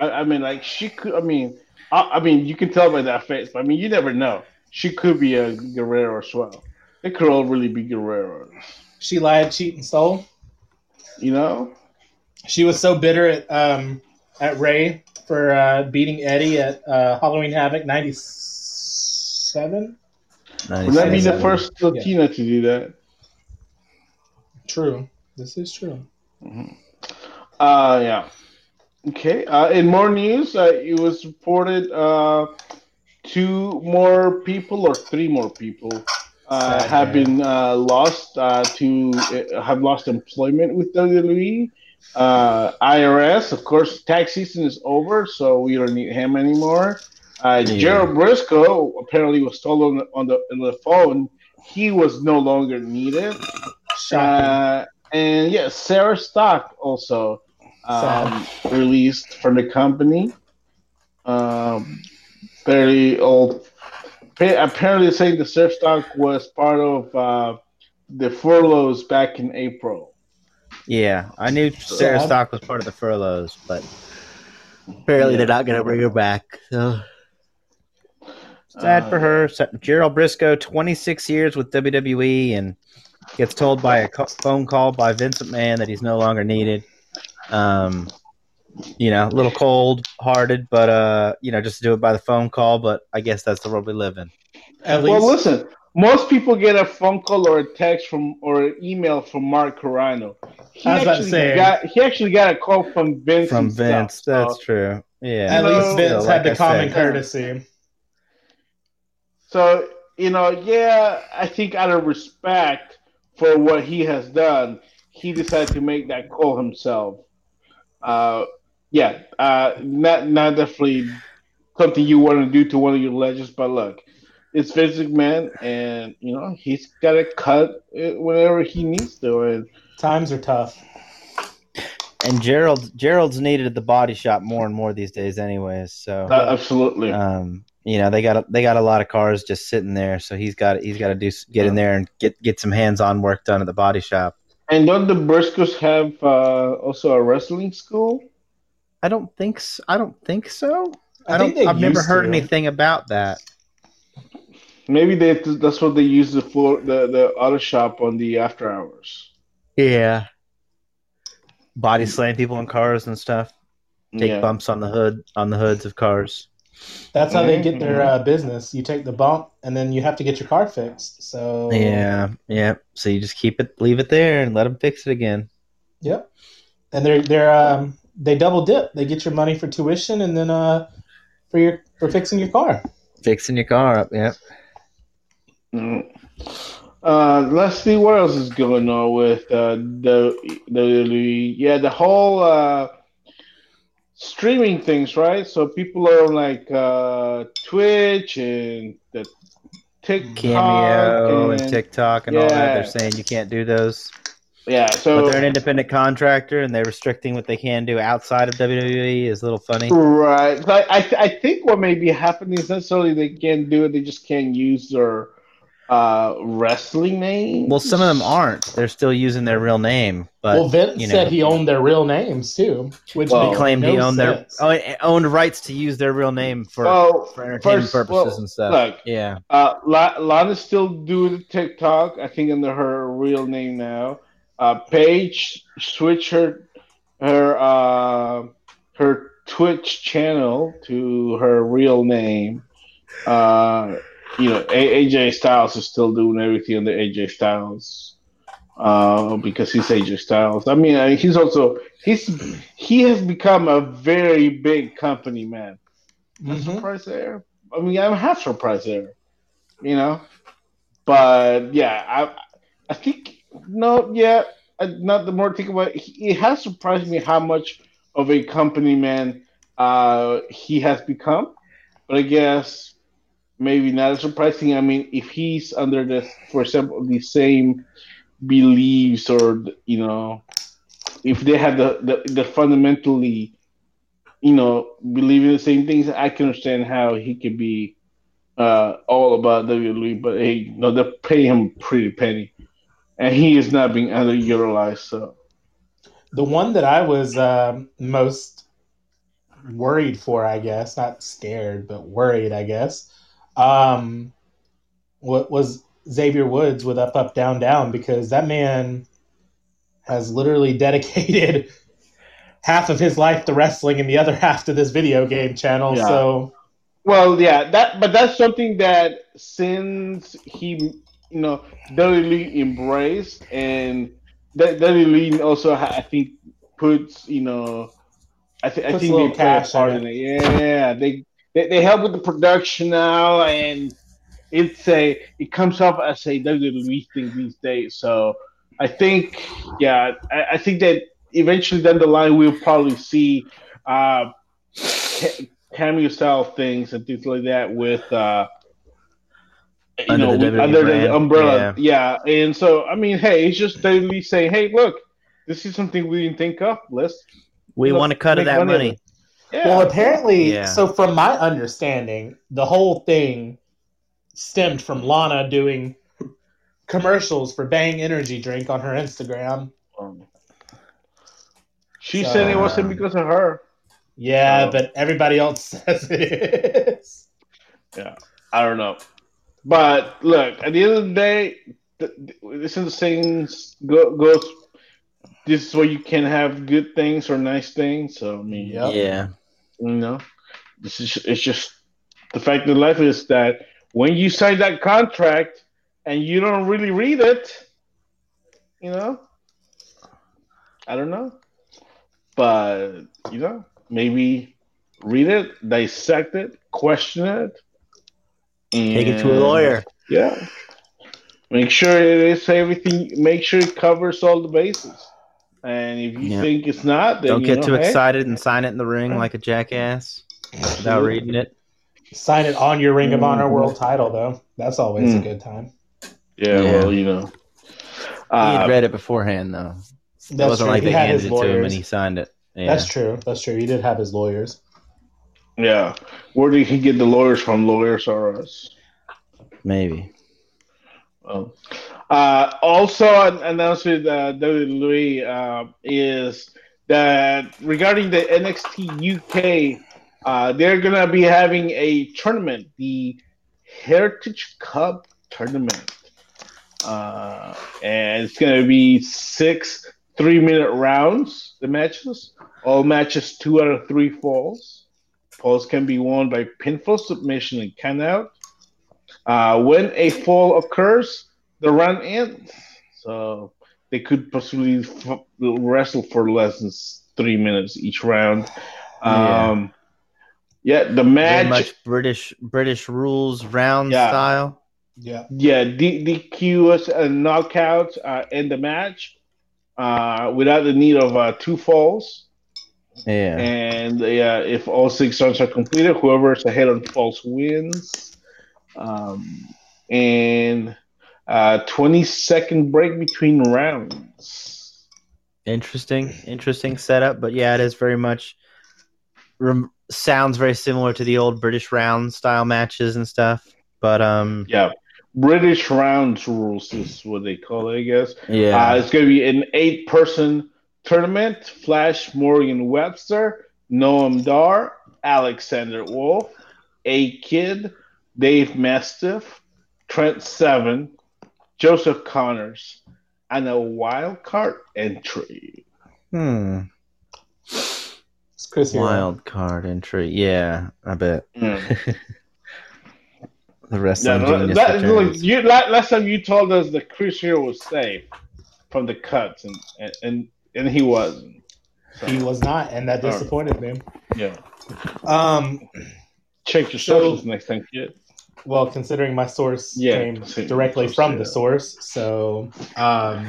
I, I mean, like she could. I mean, I, I mean, you can tell by that face. But I mean, you never know. She could be a Guerrero as well. They could all really be Guerrero. She lied, cheat, and stole. You know? She was so bitter at um, at Rey for uh, beating Eddie at uh, Halloween Havoc '97. Would that be the 97. first Latina to do that? True. This is true. Uh, yeah. Okay. Uh, in more news, uh, it was reported uh, two more people or three more people uh, have been uh, lost uh, to uh, have lost employment with WWE. Uh, IRS, of course, tax season is over, so we don't need him anymore. Uh, Yeah. Gerald Brisco apparently was told on the, on the on the phone he was no longer needed. And yeah, Sarah Stock also um, released from the company. Um, very old. Pa- Apparently, saying the Sarah Stock was part of uh, the furloughs back in April. Yeah, I knew Sarah. Stock was part of the furloughs, but apparently Yeah. they're not going to bring her back. So sad Uh, for her. Sa- Gerald Brisco, 26 years with WWE, and gets told by a phone call by Vincent McMahon that he's no longer needed. Um, you know, a little cold hearted, but uh, you know, just do it by the phone call. But I guess that's the world we live in. At Well, least, listen. Most people get a phone call or a text from or an email from Mark Carrano. He I was about to actually say. got he actually got a call from Vince. From Vince, so- that's true. Yeah, at No, least Vince still, had like the I common said. courtesy. So, you know, yeah, I think out of respect for what he has done, he decided to make that call himself. Uh, yeah, uh, not not definitely something you want to do to one of your legends, but look, it's Vince McMahon, and you know he's got to cut it whenever he needs to, and Times are tough. and Gerald Gerald's needed at the body shop more and more these days, anyways. So uh, absolutely. um, you know they got a, they got a lot of cars just sitting there, so he's got he's got to do s- get in there and get get some hands on work done at the body shop. and don't the Briscos have uh, also a wrestling school? I don't think so. I don't think so. I, I, think don't. they I've never heard to. anything about that. Maybe they, that's what they use the floor, the the auto shop on the after hours. Yeah. Body slam people in cars and stuff. Take yeah. bumps on the hood on the hoods of cars. That's how they get their uh, business. You take the bump, and then you have to get your car fixed. So Yeah, yeah. So you just keep it, leave it there, and let them fix it again. Yep. And they're they're um they double dip. They get your money for tuition and then uh for your for fixing your car. Fixing your car up. Yeah. Mm. Uh, let's see what else is going on with uh, the the yeah the whole uh, streaming things, right? So people are on like uh, Twitch and the TikTok Cameo and TikTok and all that. They're saying you can't do those. Yeah, so But they're an independent contractor and they're restricting what they can do outside of WWE is a little funny. Right. So I, I, I think what may be happening is necessarily they can't do it. They just can't use their uh, wrestling name. Well, some of them aren't. They're still using their real name, but well, Vince you know. said he owned their real names too, which Well, he makes claimed he owned their sense. oh, owned rights to use their real name for Well, for entertainment first- purposes well, and stuff. Look, yeah, uh, Lana's still doing TikTok. I think under her real name now. Uh, Paige switched her her uh, her Twitch channel to her real name. Uh, you know, A- AJ Styles is still doing everything under AJ Styles uh, because he's AJ Styles. I mean, uh, he's also he's he has become a very big company man. I'm Mhm. surprised there. I mean, I'm half surprised there. You know, but yeah, I I think no, yeah. uh, Not the more I think about it, it has surprised me how much of a company man uh, he has become. But I guess maybe not as surprising. I mean, if he's under the, for example, the same beliefs or you know, if they have the the, the fundamentally, you know, believe in the same things, I can understand how he could be uh, all about WWE. But hey, know, they pay him pretty penny, and he is not being underutilized. So The one that I was um, most worried for, I guess, not scared, but worried, I guess, um, what was Xavier Woods with Up Up Down Down because that man has literally dedicated half of his life to wrestling and the other half to this video game channel. Yeah. So Well, yeah, that but that's something that since he, you know, WWE embraced and that WWE also I think puts you know, I, th- I think they play a part in it. Yeah, they, they they help with the production now, and it's a it comes off as a WWE thing these days. So I think, yeah, I, I think that eventually down the line we'll probably see. Uh, cameo style things and things like that with uh Under know the with- WWE under the umbrella yeah. and so i mean hey it's just literally saying hey look this is something we didn't think of let's We Let's want to cut of that money money. yeah Well, apparently, Yeah. so from my understanding, the whole thing stemmed from Lana doing commercials for Bang Energy Drink on her Instagram. Um, she So- said it wasn't because of her Yeah, Oh. but everybody else says it is. Yeah, I don't know but look at the end of the day th- th- this is the saying go, goes this is where you can have good things or nice things so i mean Yep. Yeah. You know, this is it's just the fact of life is that when you sign that contract and you don't really read it, you know, I don't know, but you know, maybe read it, dissect it, question it, and Take it to a lawyer. Yeah, make sure it is everything. Make sure it covers all the bases. And if you Yeah. think it's not, then Don't you get know, too hey, excited and sign it in the ring like a jackass without reading it. Sign it on your Ring of Honor Mhm. World title, though. That's always a Mm. good time. Yeah, Yeah. well, you know. he had Uh, read it beforehand, though. It That's wasn't true. like He they handed his it to him and he signed it. Yeah. That's true. That's true. He did have his lawyers. Yeah. Where did he get the lawyers from? Lawyers are us. Maybe. Well, uh, also an announcement uh, WWE uh, is that regarding the NXT UK, uh, they're gonna be having a tournament, the Heritage Cup tournament, uh, and it's gonna be six three-minute rounds. The matches, all matches, two out of three falls. Falls can be won by pinfall, submission, and countout. Uh, when a fall occurs, the run ends. So they could possibly f- wrestle for less than three minutes each round. Yeah. Um, yeah, the Very match, much British British rules round Yeah. style. Yeah. yeah, D- DQs and knockouts uh, in the match uh, without the need of uh, two falls. Yeah. And yeah, if all six rounds are completed, whoever is ahead on false wins. Um, and uh, 20 second break between rounds. Interesting, interesting setup, but yeah, it is very much rem- sounds very similar to the old British round style matches and stuff. But um, Yeah, British rounds rules is what they call it, I guess. yeah, Uh, it's going to be an eight person tournament. Flash Morgan Webster, Noam Dar, Alexander Wolfe, A Kid, Dave Mastiff, Trent Seven, Joseph Connors, and a wild card entry. hmm, It's Chris Hero. wild card entry. Yeah, I bet Mm. the Yeah, of that, genius that- look, you, last time you told us that Chris Hero was safe. from the cuts, and and and, and he wasn't. So, He was not, and that disappointed me. yeah. Um, Check your So- sources next time, kid. well, considering my source Yeah, came directly source, from yeah. the source, so um,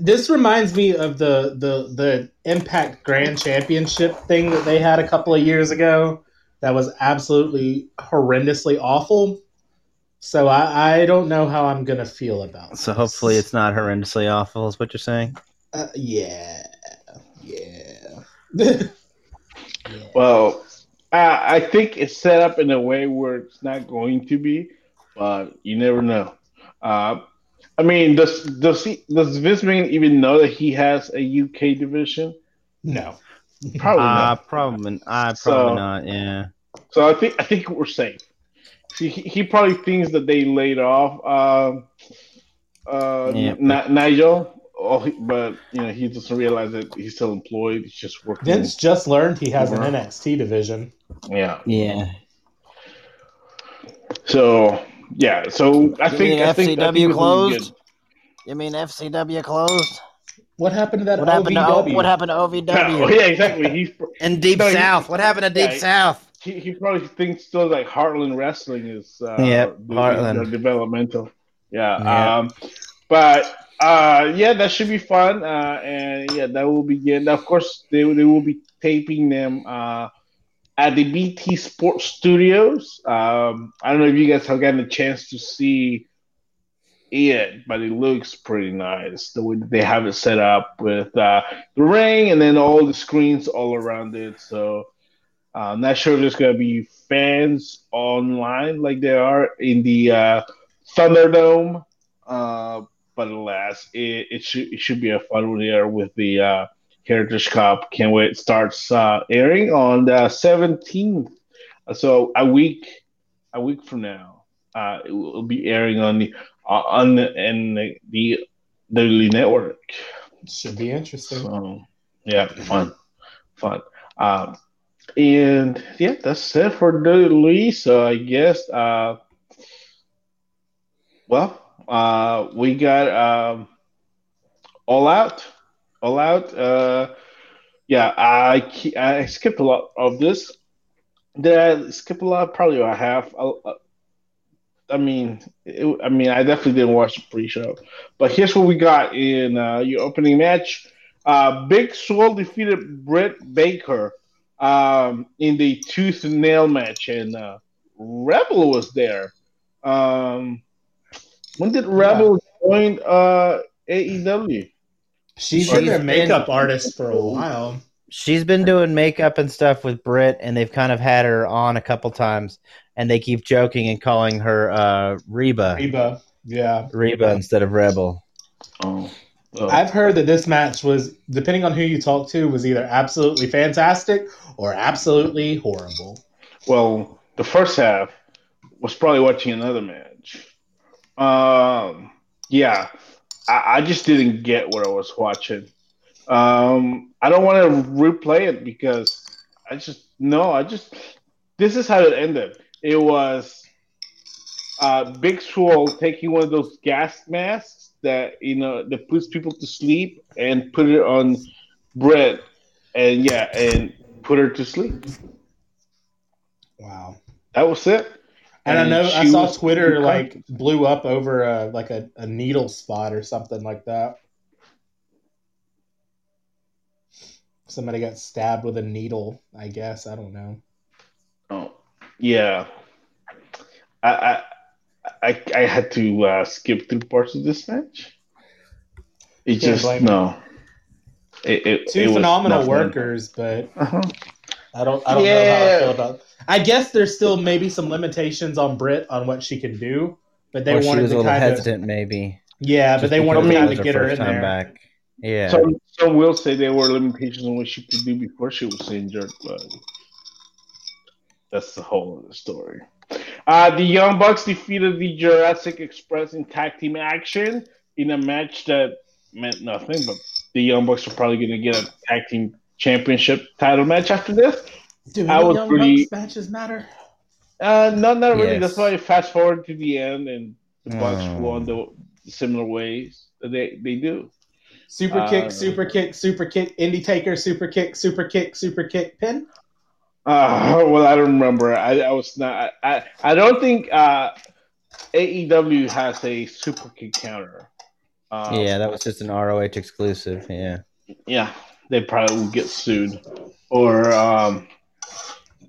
this reminds me of the the the Impact Grand Championship thing that they had a couple of years ago. That was absolutely horrendously awful. So I, I don't know how I'm gonna feel about. It. So this. hopefully it's not horrendously awful, is what you're saying. Uh, yeah, yeah. yeah. Well, uh, I think it's set up in a way where it's not going to be, but you never know. Uh, I mean, does does he does Vince McMahon even know that he has a UK division? No. Probably Uh, not. probably, uh, probably So- not. Yeah. So I think I think we're safe. See, he, he probably thinks that they laid off um uh, Yeah. Ni- Nigel, oh, but you know he doesn't realize that he's still employed. He's just working. Vince just learned he has an NXT division. Yeah. Yeah. So yeah. So I You think mean I think I FCW think it's gonna be closed? You mean FCW closed? What happened to that What happened to OVW? what happened to. OVW? Oh, yeah, exactly. He's And Deep No, he- South. What happened to Deep Yeah, South? He, he probably thinks still like Heartland Wrestling is uh, Yep, the- Heartland. developmental. Yeah. Yeah. Um, but uh, yeah, that should be fun. Uh, and yeah, that will begin. Of course, they they will be taping them uh, at the BT Sports Studios. Um, I don't know if you guys have gotten a chance to see it, but it looks pretty nice. The way that they have it set up with uh, the ring and then all the screens all around it. So I'm not sure if there's gonna be fans online like there are in the uh, Thunderdome, uh, but alas, it, it should it should be a fun one there with the uh, Heritage Cup. Can't wait! It starts uh, airing on the 17th, so a week a week from now. Uh, it will be airing on the uh, on the, and the the Daily Network. Should be interesting. So yeah, fun, fun. Um, and yeah, that's it for WWE. So I guess, uh, well, uh, we got um, all out, all out. Uh, yeah, I I skipped a lot of this. Did I skip a lot? Probably. I, I mean, it, I mean, I definitely didn't watch the pre-show. But here's what we got in uh, your opening match. Uh, Big Swole defeated Britt Baker um, in the tooth and nail match, and uh, Rebel was there. Um, when did Rebel join uh, AEW? She's She's been their been- makeup artist for a while. She's been doing makeup and stuff with Britt, and they've kind of had her on a couple times, and they keep joking and calling her uh, Reba, Reba. Yeah. Reba instead of Rebel. Oh, oh. I've heard that this match was, depending on who you talk to, was either absolutely fantastic or absolutely horrible. well, the first half was probably watching another match. Um, yeah, I, I just didn't get what I was watching. Um, I don't want to replay it because I just no, I just this is how it ended. It was uh, Big Swole taking one of those gas masks that you know that puts people to sleep and put it on bread and yeah, and put her to sleep. Wow. That was it. And I know I saw Twitter like blew up over a, like a, a needle spot or something like that. Somebody got stabbed with a needle, I guess. I don't know. Oh, yeah. I I I, I had to uh, skip through parts of this match. It Can't just no. It, it, Two it was phenomenal not workers, but Uh-huh. I don't I don't know how I feel about. I guess there's still maybe some limitations on Britt on what she can do, but they or she wanted was a to little kind of hesitant, maybe. yeah, but they because wanted to kind was of get her in there. back. Yeah. Some some will say there were limitations on what she could do before she was injured, but that's the whole of the story. Uh, the Young Bucks defeated the Jurassic Express in tag team action in a match that meant nothing, but the Young Bucks are probably going to get a tag team championship title match after this. Do I any was Young pretty- Bucks matches matter? Uh, not not really. Yes. That's why I fast forward to the end and the Bucks Oh. won the similar ways they they do. Super Uh, kick, super kick, super kick, indie taker, super kick, super kick, super kick, pin. Uh, well, I don't remember. I, I was not. I I don't think uh, AEW has a super kick counter. Um, yeah, that was just an ROH exclusive. Yeah. yeah. They probably would get sued, or um,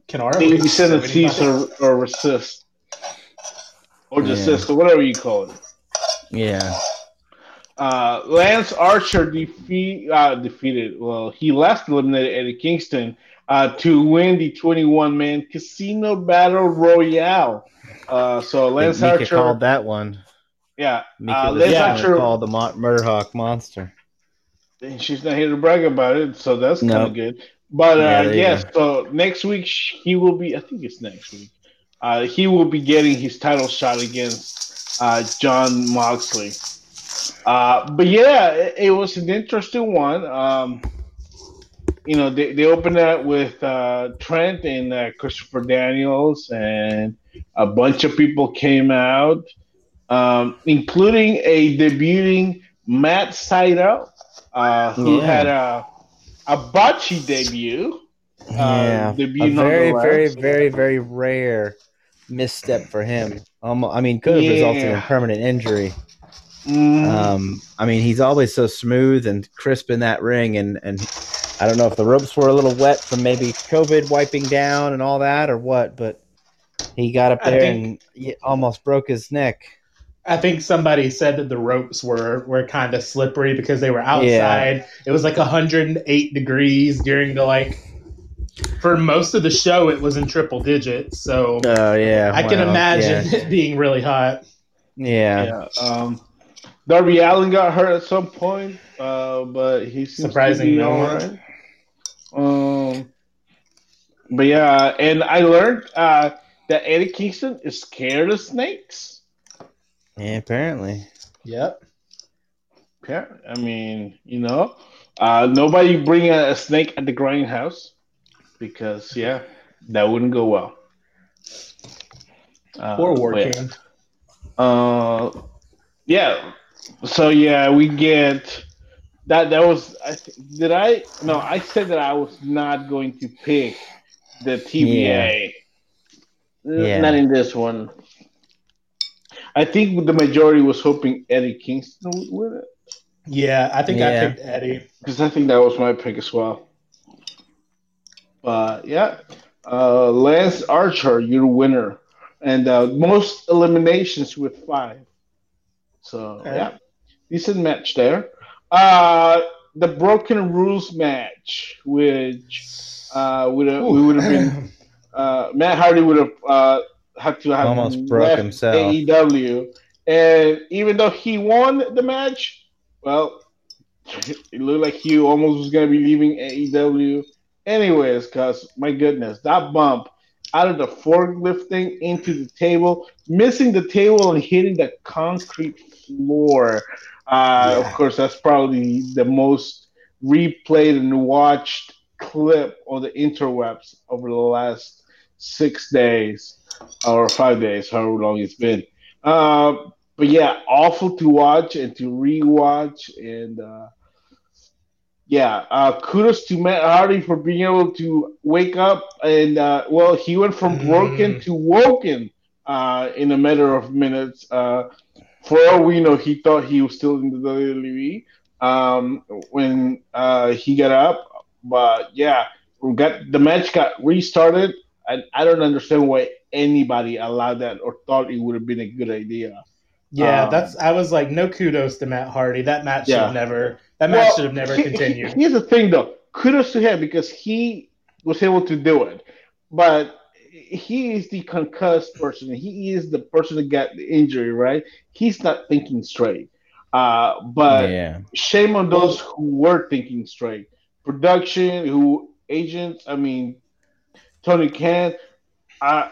Can ROH maybe send sue a cease or, or resist, or Yeah. desist, or whatever you call it. Yeah. Uh, Lance Archer defeat uh, defeated. Well, he last eliminated Eddie Kingston uh, to win the 21 man Casino Battle Royale. Uh, so Lance Mika Archer, called that one. yeah, Mika uh, was Lance yeah. Archer. called the Mo- Murderhawk Monster. And she's not here to brag about it, so that's kind No. of good. But Yeah, uh, there you yes, so next week he will be. I think it's next week. Uh, he will be getting his title shot against uh, Jon Moxley. Uh, but yeah, it, it was an interesting one. Um, you know, they, they opened it with uh, Trent and uh, Christopher Daniels, and a bunch of people came out, um, including a debuting Matt Sydal, uh, who Yeah. had a a botchy debut. Yeah. debut a very, very, very, very rare misstep for him. Um, I mean, could have resulted in permanent injury. Mm, Um, I mean, he's always so smooth and crisp in that ring, and and I don't know if the ropes were a little wet from maybe COVID wiping down and all that, or what, but he got up there think- and almost broke his neck. I think somebody said that the ropes were were kind of slippery because they were outside. It was like 108 degrees during the like. For most of the show, it was in triple digits, so Oh yeah, I can wow, imagine it being really hot. Yeah, yeah. yeah. Um, Darby Allin got hurt at some point, uh, but he seems Surprising to be no right. Um, but yeah, and I learned uh, that Eddie Kingston is scared of snakes. yeah, apparently. Yep. Yeah, I mean, you know, uh, nobody bring a, a snake at the grindhouse because yeah, that wouldn't go well. Uh, Or War yeah. Uh, yeah. So yeah, we get that. That was. I th- did I? No, I said that I was not going to pick the TBA. N- Yeah. Not in this one. I think the majority was hoping Eddie Kingston would win it Yeah, I think I Yeah. picked Eddie. because I think that was my pick as well. But yeah, uh, Lance Archer, your winner, and uh, most eliminations with five. So Okay. yeah, decent match there. Uh, the Broken Rules match, which uh, would have we would have been uh, Matt Hardy would have uh, had to have Almost broke himself. AEW, and even though he won the match, well, it looked like he almost was going to be leaving AEW anyways. Because my goodness, that bump out of the forklifting into the table, missing the table and hitting the concrete floor. Uh, Yeah. Of course, that's probably the most replayed and watched clip on the interwebs over the last six days or five days, however long it's been. Uh, but yeah, awful to watch and to rewatch. And uh, yeah, uh, kudos to Matt Hardy for being able to wake up and uh, well, he went from broken Mm. to woken uh, in a matter of minutes. For all we know, he thought he was still in the WWE um, when uh, he got up. But yeah, got the match got restarted. I, I don't understand why anybody allowed that or thought it would have been a good idea. Yeah, Um, that's. I was like, no kudos to Matt Hardy. That match should Yeah. have never. That match Well, should have never he- continued. he- here's the thing, though. Kudos to him because he was able to do it. But he is the concussed person. He is the person that got the injury, right? He's not thinking straight. Uh, but yeah, shame on those who were thinking straight. Production, who agents, I mean, Tony Khan, uh,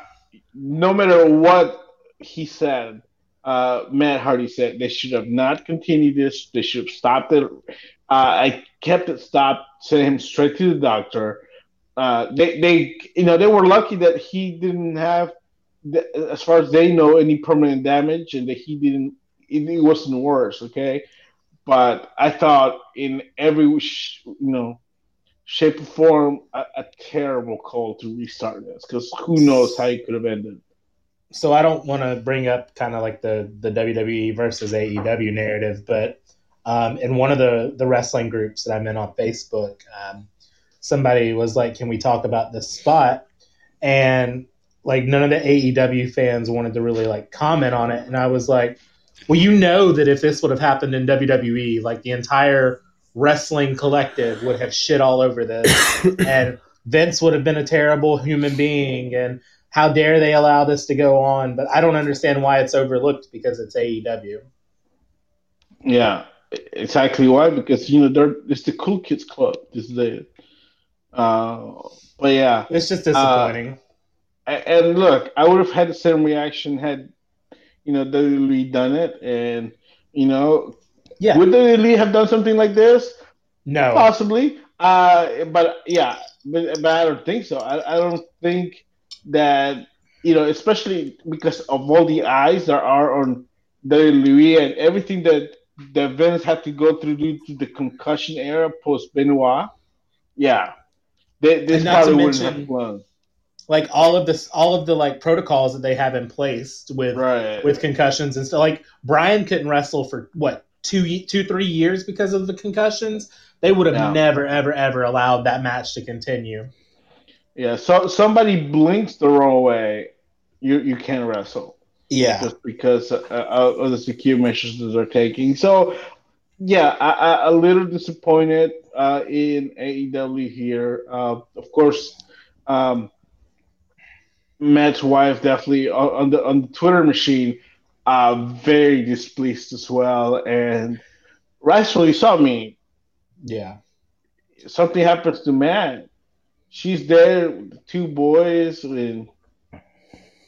no matter what he said, uh, Matt Hardy said they should have not continued this. They should have stopped it. Uh, I kept it stopped, sent him straight to the doctor. Uh, they, they, you know, they were lucky that he didn't have, as far as they know, any permanent damage, and that he didn't it, wasn't worse. Okay, but I thought in every you know shape or form a, a terrible call to restart this because who knows how it could have ended. So I don't want to bring up kind of like the the WWE versus AEW narrative, but um, in one of the the wrestling groups that I'm in on Facebook, um, somebody was like, "Can we talk about this spot?" And like none of the AEW fans wanted to really like comment on it, and I was like, "Well, you know that if this would have happened in WWE, like the entire wrestling collective would have shit all over this, and Vince would have been a terrible human being, and how dare they allow this to go on? But I don't understand why it's overlooked because it's AEW. Yeah, exactly why because you know they're it's the cool kids club. This is the uh, but yeah, It's just disappointing. A- and look, I would have had the same reaction had you know WWE done it, and you know yeah, would WWE have done something like this? no, Possibly, uh, but yeah, but, but I don't think so. I, I don't think that you know, especially because of all the eyes that are on WWE and everything that the Vince had to go through due to the concussion era post Benoit. Yeah, they, this And not to wouldn't mention- have flown. like all of this, all of the like protocols that they have in place with Right. with concussions and stuff. Like Brian couldn't wrestle for what two, two, three years because of the concussions. They would have Yeah. never, ever, ever allowed that match to continue. yeah, so somebody blinks the wrong way, you you can't wrestle. Yeah, just because uh, uh, of the secure measures that they're taking. So, yeah, I, I, a little disappointed uh, in AEW here. Uh, of course, um, Matt's wife definitely on, the on the Twitter machine, uh, very displeased as well, and rightfully so. I mean, yeah. something happens to Matt, she's there with the two boys, and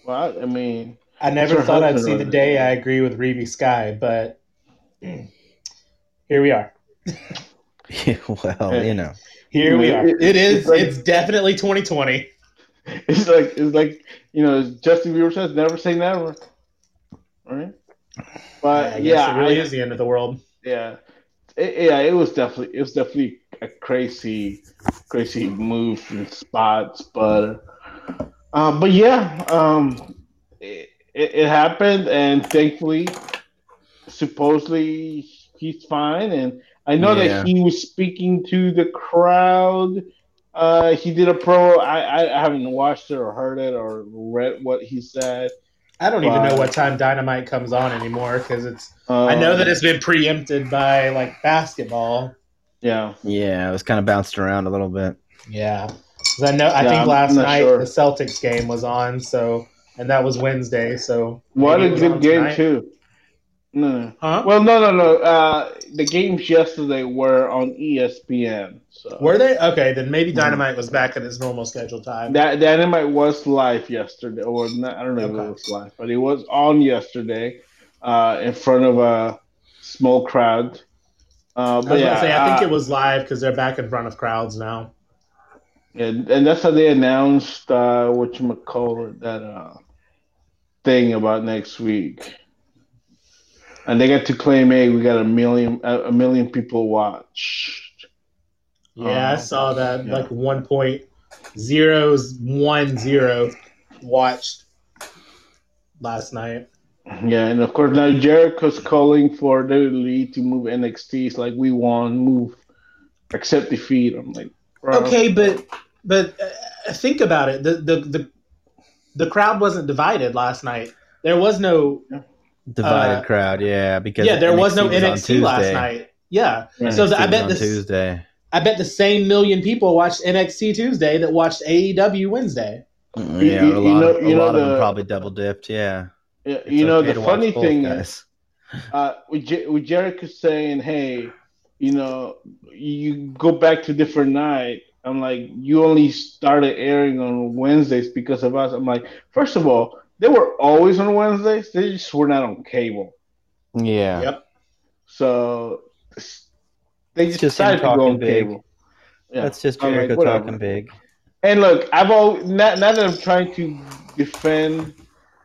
well, I mean. I never thought I'd see the day I agree with Reby Sky, but here we are. well, you know. Here we are. It- It is. it's like- It's definitely 2020. It's like it's like you know, Justin Bieber says, "Never say never." Right? But I guess yeah, it really I- is the end of the world. yeah, It- yeah. It was definitely it was definitely a crazy, crazy move and spots, but uh, but yeah, um, it, it, it happened, and thankfully, supposedly he's fine, and I know Yeah. that he was speaking to the crowd. Uh, he did a pro. I, I I haven't watched it or heard it or read what he said. I don't even know what time Dynamite comes on anymore because it's. Uh, I know that it's been preempted by like basketball. yeah. Yeah, it was kind of bounced around a little bit. Yeah, 'Cause I know. I Yeah, think I'm last night sure. the Celtics game was on, so and that was Wednesday. So What a good game tonight. too. No. Huh? Well, no, no, no. Uh, the games yesterday were on ESPN. So Were they okay? Then maybe Mhm. Dynamite was back at its normal scheduled time. that Dynamite was live yesterday, or not, I don't know if it was live, but it was on yesterday, uh, in front of a small crowd. Uh, I but was yeah, gonna say I think uh, it was live because they're back in front of crowds now. and, and that's how they announced uh, what you call it that uh, thing about next week. And they got to claim, "Hey, we got a million, a, a million people watch." Yeah, I Oh, saw that yeah. like one point zero one zero watched last night. Yeah, and of course now Jericho's calling for WWE to move NXT. It's like we want move, accept defeat. I'm like, bro. Okay, but but uh, think about it. The, the the the crowd wasn't divided last night. There was no Divided Uh, crowd, yeah, because yeah. There was no on NXT last night. Yeah. Yeah. So the, I bet was this. Tuesday. I bet the same million people watched NXT Tuesday that watched AEW Wednesday. Mm, You- Yeah, you- a you know- of, a you know lot of them probably double dipped. Yeah, Yeah, It's you know okay the funny both, thing guys. is, uh, with, Je- with Jericho saying, "Hey, you know, you go back to different night." I'm like, you only started airing on Wednesdays because of us. I'm like, first of all, they were always on Wednesdays. They just were not on cable. yeah, Yep. So they just just decided to go on big. cable. Yeah. That's just I'm like, Jericho whatever. talking big. And look, I've always now, now that I'm trying to defend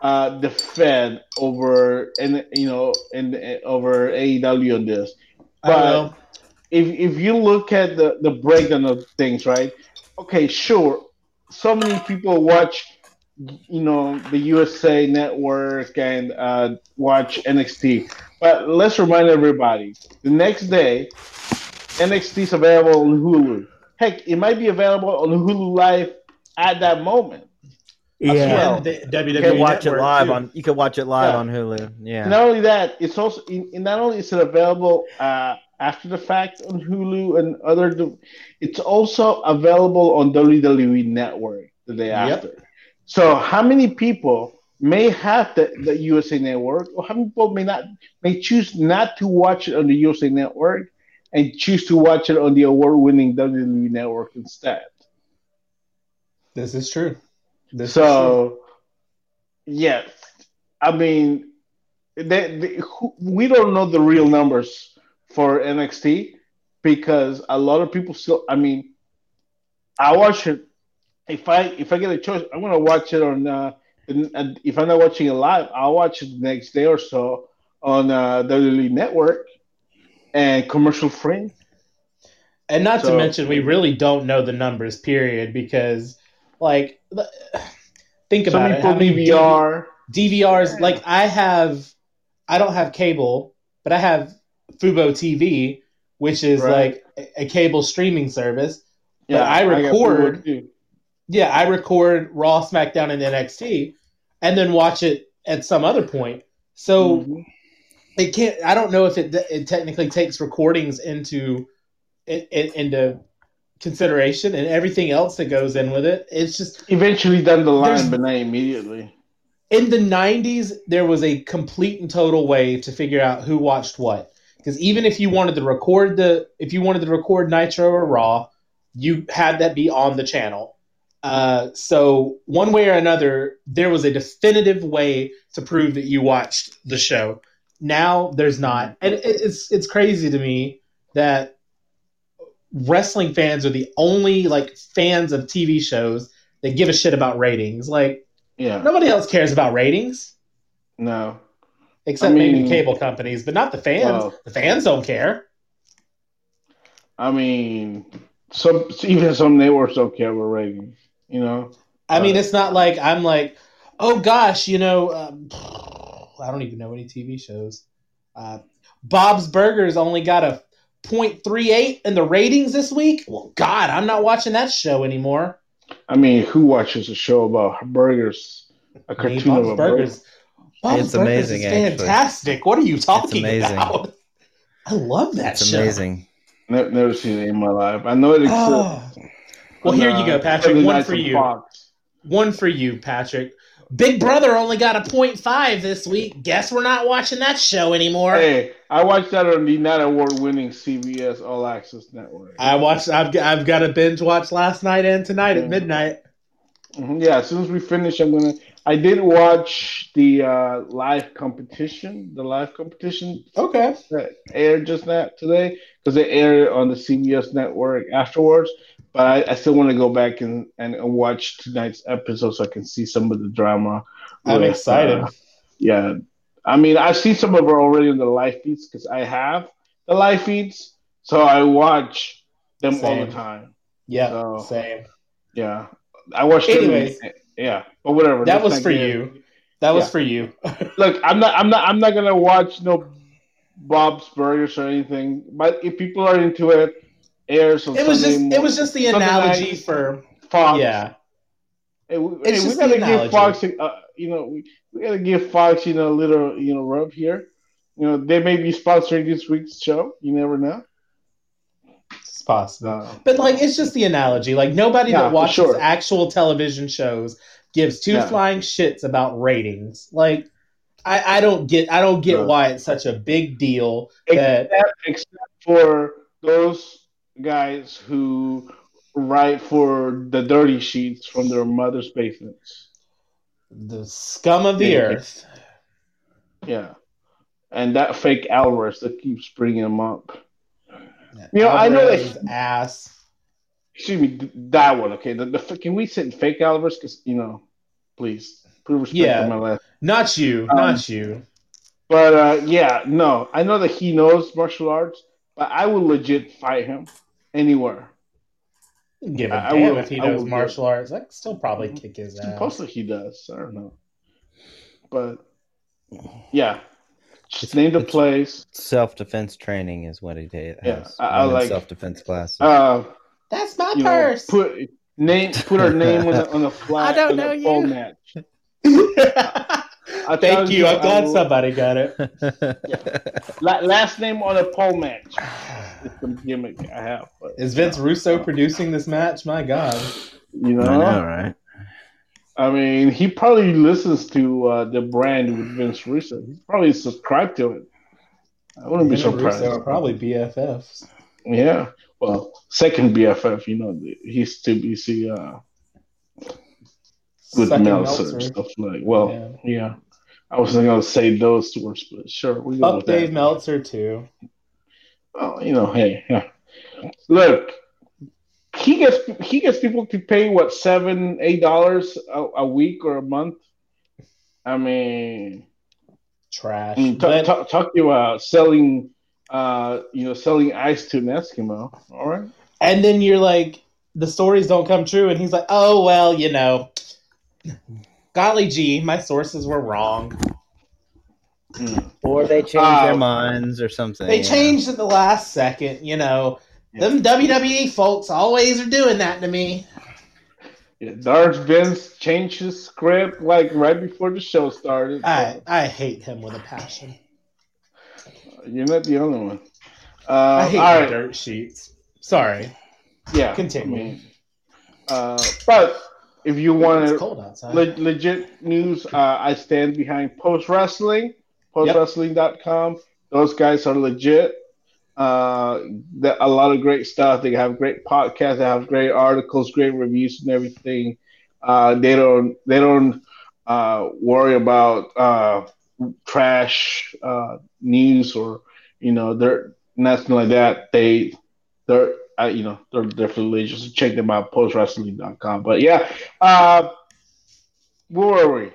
uh, the Fed over and you know and over AEW on this. I But if if you look at the the breakdown of things, right? Okay, sure. So many people watch, you know, the USA Network and uh, watch NXT. But let's remind everybody: the next day, NXT is available on Hulu. Heck, it might be available on Hulu Live at that moment. Yeah. well. And the You can watch it live too. on. You can watch it live Yeah. on Hulu. Yeah. Not only that, it's also in, in- not only is it available uh, after the fact on Hulu and other, it's also available on WWE Network the day Yep. after. So how many people may have the, the USA Network, or how many people may not may choose not to watch it on the USA Network and choose to watch it on the award-winning WWE Network instead? This is true. This is true. So, yes, I mean, they, they, who- we don't know the real numbers for NXT because a lot of people still. I mean, I watch it. If I if I get a choice, I'm gonna watch it on. Uh, and if I'm not watching it live, I'll watch it the next day or so on uh, WWE Network and commercial free. And not to mention, we really don't know the numbers, period, because, like, l- think Some about it. people How many DVR. DVRs? Like, I have, I don't have cable, but I have Fubo TV, which is Right. like a, a cable streaming service. Yeah, I got record- Fubo too. Yeah, I record Raw, SmackDown, and NXT, and then watch it at some other point. So Mhm. it can't. I don't know if it it technically takes recordings into in, in, into consideration and everything else that goes in with it. It's just eventually down the line, but not immediately. in the 90s there was a complete and total way to figure out who watched what because even if you wanted to record the if you wanted to record nitro or raw you had that be on the channel uh, so one way or another there was a definitive way to prove that you watched the show now there's not and it, it's it's crazy to me that wrestling fans are the only like fans of tv shows that give a shit about ratings like Yeah, Nobody else cares about ratings no. except I maybe mean- the cable companies, but not the fans. Well- the fans don't care. I mean, some even some networks don't care about ratings. You know, I mean, it's not like I'm like, oh gosh, you know, um, I don't even know any TV shows. Uh, Bob's Burgers only got a 0.38 in the ratings this week. Well, God, I'm not watching that show anymore. I mean, who watches a show about burgers? A I mean, cartoon Bob's of a Burgers. Bob's It's Burgers amazing, is actually. fantastic. What are you talking amazing. about? I love that show. It's show. amazing. Never, never seen it in my life. I know it exists. Oh. Well, here uh, you go, Patrick. One for you. Fox. One for you, Patrick. Big Brother only got a 0.5 this week. Guess we're not watching that show anymore. Hey, I watched that on the not award-winning CBS All Access Network. I watched. I've I've got a binge watch last night and tonight at Yeah. midnight. Mhm, Yeah, as soon as we finish, I'm gonna. I did watch the uh, live competition, the live competition Okay. that aired just now today because it aired on the CBS network afterwards. But I, I still want to go back and, and watch tonight's episode so I can see some of the drama. I'm with, excited. uh, yeah, I mean, I've seen some of it already on the live feeds because I have the live feeds, so I watch them all the time. Yeah. So- Same. Yeah, I watched. Anyways. yeah, but whatever. That was for you. That was Yeah. for you. Look, I'm not, I'm not, I'm not gonna watch no Bob's Burgers or anything. But if people are into it, airs it was just. It was just the analogy for. Fox. Yeah. Hey, we, It's hey, we gotta give. Fox, uh, you know, we, we gotta give Fox, you know, a little, you know, rub here. You know, they may be sponsoring this week's show. You never know. It's possible. Uh, But like, it's just the analogy. Like nobody Yeah, that watches sure. actual television shows gives two flying shits about ratings. Like, I, I don't get. I don't get why it's such a big deal that. except, except for those guys who write for the dirty sheets from their mother's basements. The scum of the Yeah. earth. Yeah. And that fake Alvarez that keeps bringing him up. You know, I know that- ass. Excuse me, that one. Okay, the, the can we sit fake Alvarez? Because you know, please, Put respect Yeah. my last. Not you, Um, not you. But uh, yeah, no, I know that he knows martial arts, but I would legit fight him anywhere. Give a I- I damn will- if he I knows will martial arts. I can still probably kick his ass. Supposedly he does. I don't know, but yeah, just name the it's- place. Self defense training is what he did. Yeah, I- I like- self defense classes. Uh, That's my you know, purse. put name, put our name on the on the flag. I don't on the know pole you. match. I'll Thank you. I'm glad will- somebody got it. La- last name on a pole match. It's some gimmick I have, but Is Vince Russo producing this match? My God. you know, I know, right? I mean, he probably listens to uh, the brand with Vince Russo. He's probably subscribed to it. I wouldn't be surprised. Russo are probably BFFs. Yeah. Well, second BFF, you know, he's too busy uh, with Second Meltzer and Meltzer. stuff like. Well, yeah. I wasn't gonna say those words, but sure, we go with Dave that. Meltzer too. Oh, you know, hey, yeah. Look, he gets he gets people to pay what seven, eight dollars a, week or a month. I mean, Trash. Mm, But- talk, talk, talk to you about selling, uh, you know, selling ice to an Eskimo. All right. and then you're like, the stories don't come true, and he's like, oh well, you know, golly gee, my sources were wrong. Mm. Or they changed Uh, their minds or something. They yeah. changed at the last second, you know. Them WWE folks always are doing that to me. Yeah, Darth Vince changed his script like right before the show started. I I hate him with a passion. You're not the only one. Uh, I hate all right. dirt sheets. Sorry. Yeah. Continue. I mean, uh, but if you want to. Le- legit news. Uh, I stand behind Post Wrestling, postwrestling.com. Those guys are legit. Uh, that a lot of great stuff. They have great podcasts. They have great articles, great reviews, and everything. Uh, they don't they don't uh, worry about uh, trash uh, news or you know they're nothing like that. They they're uh, you know they're definitely just check them out postwrestling.com. But yeah, uh, where were we?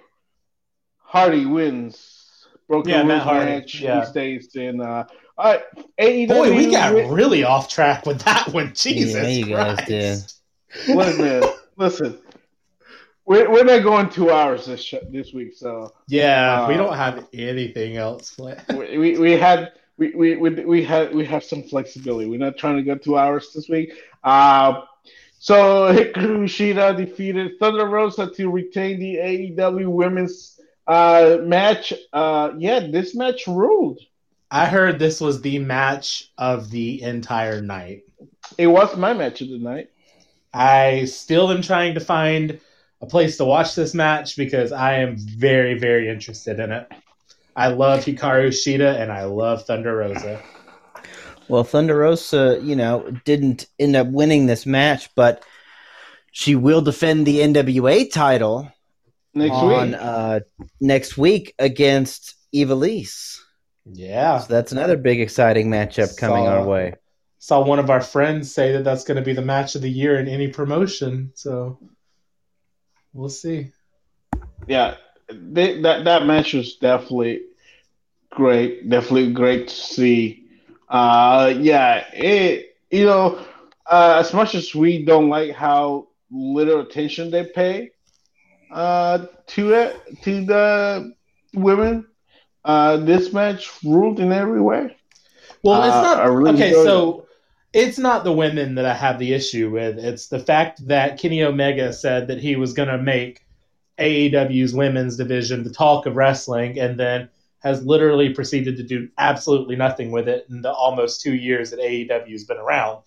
Hardy wins. Broken Yeah, Matt Hardy, match. yeah. He stays in. Uh, all right, AEW. Boy, we got win- really off track with that one. Jesus Yeah, you guys Christ. listen, listen. We're, we're not going two hours this sh- this week, so Yeah, we Uh, don't have anything else we, we, we had we, we, we, we had we have some flexibility. We're not trying to go two hours this week. Uh, so Hikaru Shida defeated Thunder Rosa to retain the AEW Women's uh, match. Uh, yeah, this match ruled. I heard this was the match of the entire night. It was my match of the night. I still am trying to find a place to watch this match because I am very, very interested in it. I love Hikaru Shida and I love Thunder Rosa. Well, Thunder Rosa, you know, didn't end up winning this match, but she will defend the NWA title Next on week, uh, next week against Ivelisse. Yeah. So that's another big, exciting matchup coming Saw- our way. Saw one of our friends say that that's going to be the match of the year in any promotion. So we'll see. yeah, they, that that match was definitely great. Definitely great to see. Uh, yeah, it you know, uh, as much as we don't like how little attention they pay uh, to it to the women, uh, this match ruled in every way. Well, it's Uh, not I really okay. So it's not the women that I have the issue with. It's the fact that Kenny Omega said that he was going to make AEW's women's division the talk of wrestling, and then has literally proceeded to do absolutely nothing with it in the almost two years that AEW's been around.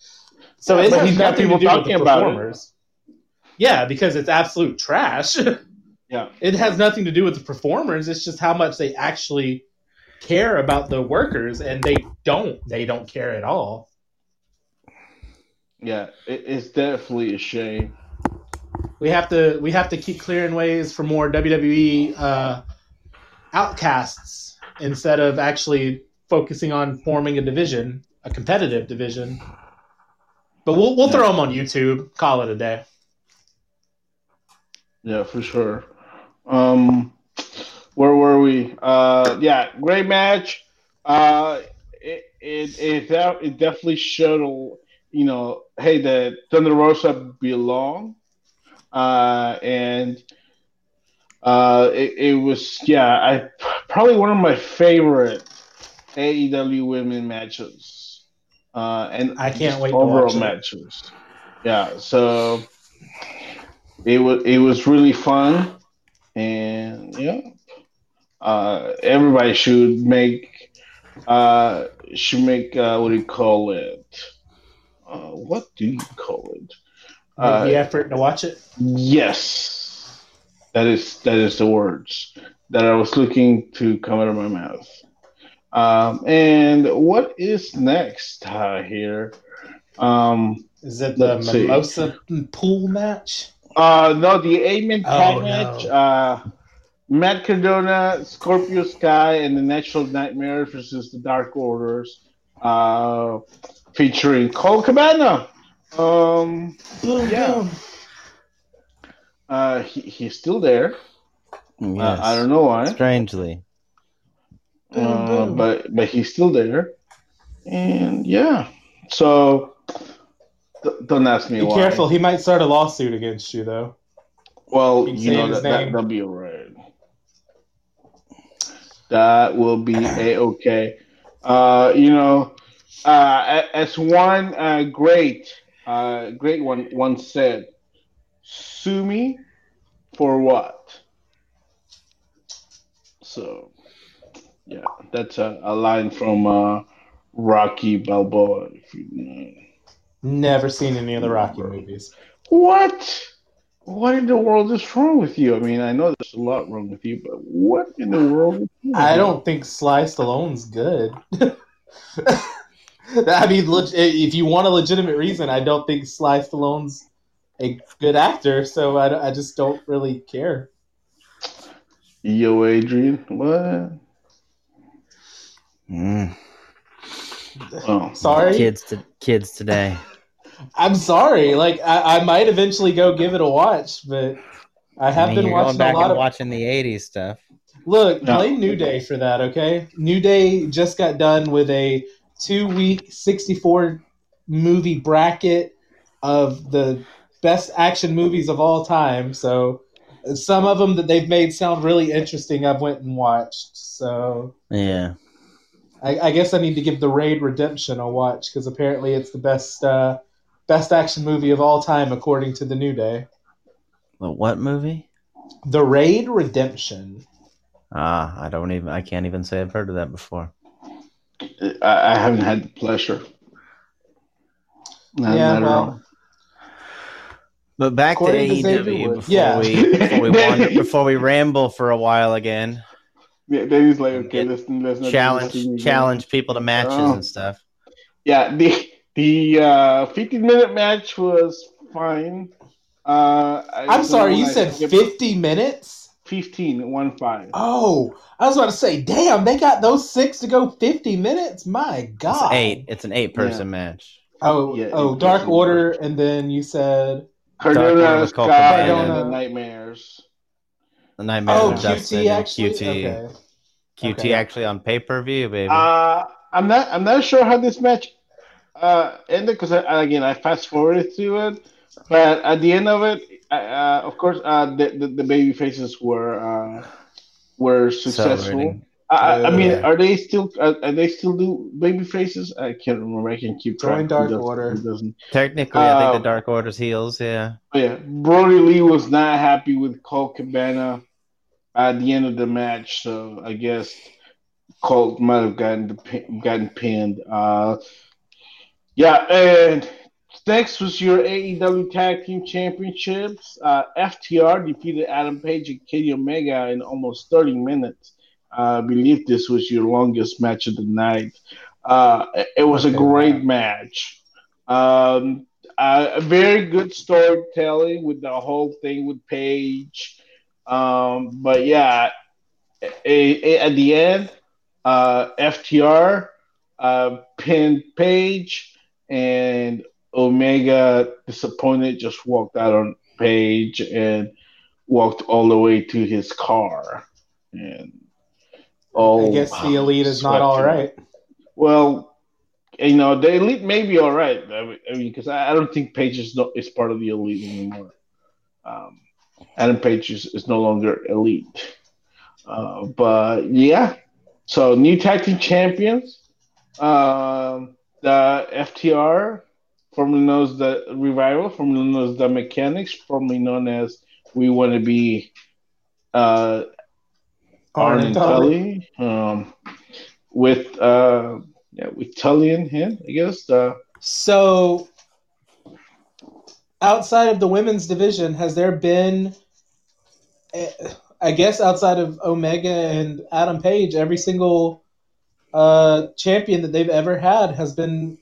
So Yeah, it he's got nothing to people do with talking about it. performers. Yeah, because it's absolute trash. Yeah, it has nothing to do with the performers. It's just how much they actually care about the workers, and they don't. They don't care at all. yeah, it, it's definitely a shame. We have to. We have to keep clearing ways for more WWE uh, outcasts instead of actually focusing on forming a division, a competitive division. But we'll we'll throw them on YouTube. Call it a day. Yeah, for sure. Um, where were we? Uh, yeah, great match. Uh, it it it, it definitely showed, you know, hey, the Thunder Rosa belong, uh, and uh, it, it was yeah, I probably one of my favorite AEW women matches, uh, and I can't wait overall matches. Yeah, so it was it was really fun, and yeah, uh, everybody should make uh, should make uh, what do you call it? Uh, what do you call it? Make the uh, effort to watch it. Yes, that is that is the words that I was looking to come out of my mouth. Um, and what is next uh, here? Um, is it the Mimosa see. pool match? Uh, no, the eight man tag oh, match. Uh, Matt Cardona, Scorpio Sky, and the Natural Nightmare versus the Dark Orders, uh, featuring Colt Cabana. Um, yeah. Uh, he, he's still there. Yes. Uh, I don't know why. Strangely. Uh, but but he's still there, and yeah. So don't ask me Be why. careful, he might start a lawsuit against you, though. Well, you know that, that will be alright. That will be a okay. Uh, you know, uh, as one uh, great, uh, great one once said, "Sue me for what?" So, yeah, that's a, a line from uh, Rocky Balboa. If you know. Never seen any of the Rocky movies. What? What in the world is wrong with you? I mean, I know there's a lot wrong with you, but what in the world? I don't think Sly Stallone's good. I mean, if you want a legitimate reason, I don't think Sly Stallone's a good actor, so I, I just don't really care. Yo, Adrian, what? Mm. Oh, sorry, kids to kids today. I'm sorry. Like I, I might eventually go give it a watch, but I have I mean, been watching a lot of watching the '80s stuff. Look, no. blame New Day for that. Okay, New Day just got done with a two-week, 64 movie bracket of the best action movies of all time. So some of them that they've made sound really interesting. I've went and watched. So yeah. I, I guess I need to give the Raid Redemption a watch because apparently it's the best uh, best action movie of all time according to the New Day. The what movie? The Raid Redemption. Ah, I don't even. I can't even say I've heard of that before. I, I haven't had the pleasure. Not, yeah, not well. But back According to AEW before yeah. we before we, wander, before we ramble for a while again. Yeah, then he's like, okay, listen, listen. Challenge challenge people to matches oh. and stuff. Yeah, the the uh, 15 minute match was fine. Uh, I'm sorry, you said 50 minutes? 15, one five. Oh, I was about to say, damn, they got those six to go 50 minutes. My God, it's eight. It's an eight person yeah. match. Oh, yeah, oh, Dark Order, and then you said Cardona, Sky, and the Nightmares. The Nightmares. Oh, QT actually. QT. Okay. QT okay. actually on pay per view, baby. Uh, I'm not. I'm not sure how this match uh, ended because again I fast forwarded to it, but at the end of it, uh, of course, uh, the, the, the baby faces were uh, were successful. I, I, mean, are they still are, they still do baby faces? I can't remember. I can keep track. Join Dark Order. Technically, I think the uh, Dark Order's heels. Yeah. Oh, yeah. Brodie Lee was not happy with Colt Cabana at the end of the match, so I guess Colt might have gotten the, gotten pinned. Uh, yeah, and next was your AEW Tag Team Championships. Uh, FTR defeated Adam Page and Kenny Omega in almost 30 minutes. Uh, I believe this was your longest match of the night. Uh, it was a great match. Um, a very good storytelling with the whole thing with Page. Um, but yeah, at the end, uh, FTR uh, pinned Page and Omega disappointed just walked out on Page and walked all the way to his car, and all I guess the elite is not all right. him. Well, you know, the elite may be all right. I mean, because I, I don't think Page is no is part of the elite anymore. Um, Adam Page is, is no longer elite. Uh, but yeah, so new tag team champions. Um, the FTR, formerly known as the Revival, formerly known as the Mechanics, formerly known as We Want to Be uh, Arn and Tully, um, with uh, yeah, with Tully in him, I guess. Uh, So, outside of the women's division, has there been, eh, I guess, outside of Omega and Adam Page, every single uh, champion that they've ever had has been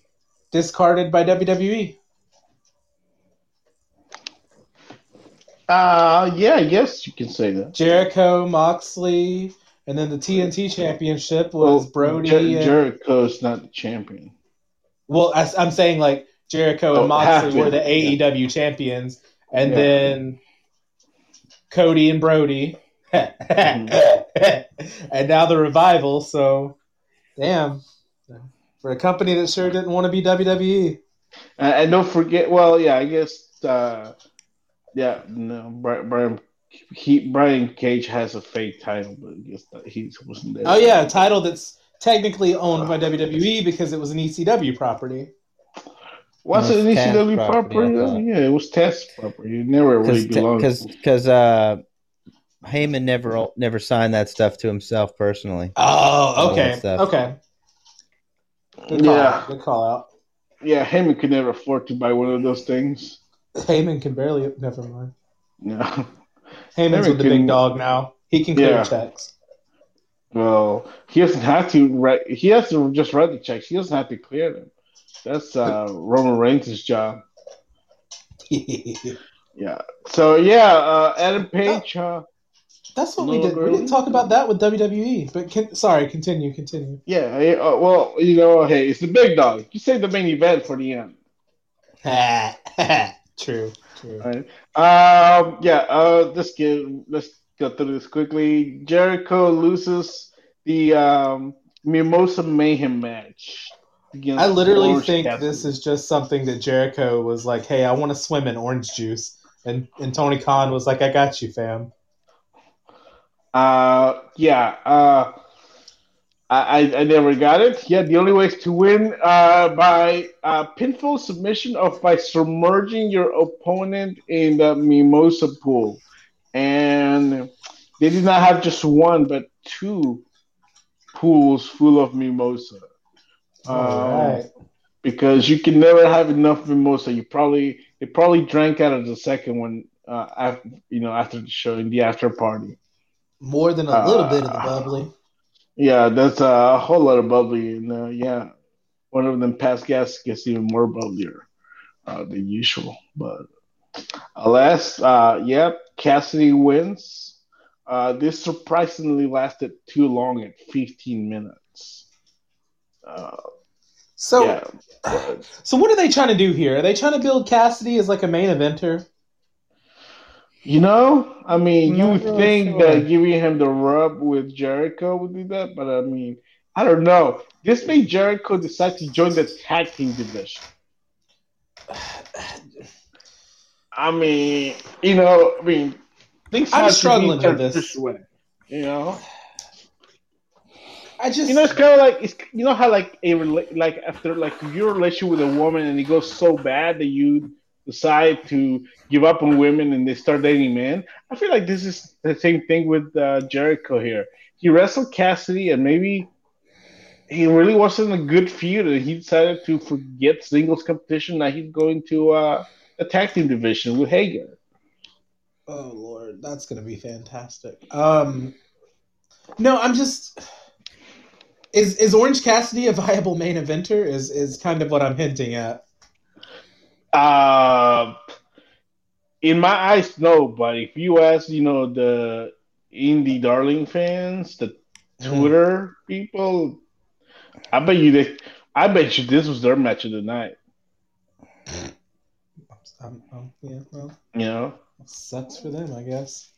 discarded by? WWE? uh, yeah, I guess you can say that. Jericho, Moxley, and then the TNT Championship was Brodie. Jer- and, Jericho's not the champion. well, I, am saying like Jericho Oh, and Moxley were the yeah. AEW champions, and Yeah. then Cody and Brodie, Mm-hmm. and now the revival. So, damn, for a company that sure didn't want to be. WWE. Uh, and don't forget, well, yeah, I guess, uh, yeah, no, Brian, Brian, he, Brian Cage has a fake title, but I guess that he wasn't there. Oh yeah, a title that's technically owned by WWE because it was an ECW property. Was it an It was ECW property, property? I though? thought. Yeah, it was Taz's property. It never really belonged. because because uh, Heyman never never signed that stuff to himself personally. Oh, okay, okay. Good Yeah. out. good call out. yeah, Heyman could never afford to buy one of those things. Heyman can barely. Never mind. Yeah. Heyman's Heyman with the big dog now. He can clear Yeah. checks. Well, he doesn't have to write. He has to just write the checks. He doesn't have to clear them. That's uh, Roman Reigns' job. Yeah. So yeah, uh, Adam Page. Uh, That's what we did. We didn't talk about that with WWE. But can, sorry, continue, continue. yeah. Uh, well, you know, hey, it's the big dog. You save the main event for the end. true, true. Right. Um. Yeah. Uh. Let's get. Let's go through this quickly. Jericho loses the um, Mimosa Mayhem match. I literally Orange think Cassidy. this is just something that Jericho was like, "Hey, I want to swim in orange juice," and and Tony Khan was like, "I got you, fam." Uh, yeah. Uh, I, I never got it. Yeah, the only way is to win uh, by uh, pinfall submission of by submerging your opponent in the mimosa pool, and they did not have just one but two pools full of mimosa. All Um, right. because you can never have enough mimosa. You probably they probably drank out of the second one, uh, after, you know, after the show in the after party. More than a little bit of the uh, bubbly. Yeah, that's a whole lot of bubbly, and uh, yeah, one of them past gas gets even more bubblier uh, than usual. But alas, uh, yep, Cassidy wins. Uh, this surprisingly lasted too long at 15 minutes. Uh, So, yeah, so what are they trying to do here? Are they trying to build Cassidy as like a main eventer? You know, I mean, you Not would really think sure. that giving him the rub with Jericho would do that, but I mean, I don't know. This made Jericho decide to join the tag team division. I mean, you know, I mean, things I'm have to struggling with turned this. this way. You know, I just you know, it's kind of like it's you know how like a like after like your relationship with a woman and it goes so bad that you decide to give up on women and they start dating men. I feel like this is the same thing with uh, Jericho here. He wrestled Cassidy and maybe he really wasn't a good feud and he decided to forget singles competition. Now he's going to uh, a tag team division with Hager. Oh lord, that's gonna be fantastic. Um, no, I'm just is is Orange Cassidy a viable main eventer? Is is kind of what I'm hinting at. Uh, in my eyes, no. But if you ask, you know, the indie darling fans, the Twitter people, I bet you they, I bet you this was their match of the night. Um, um, yeah, well, You know, sucks for them, I guess.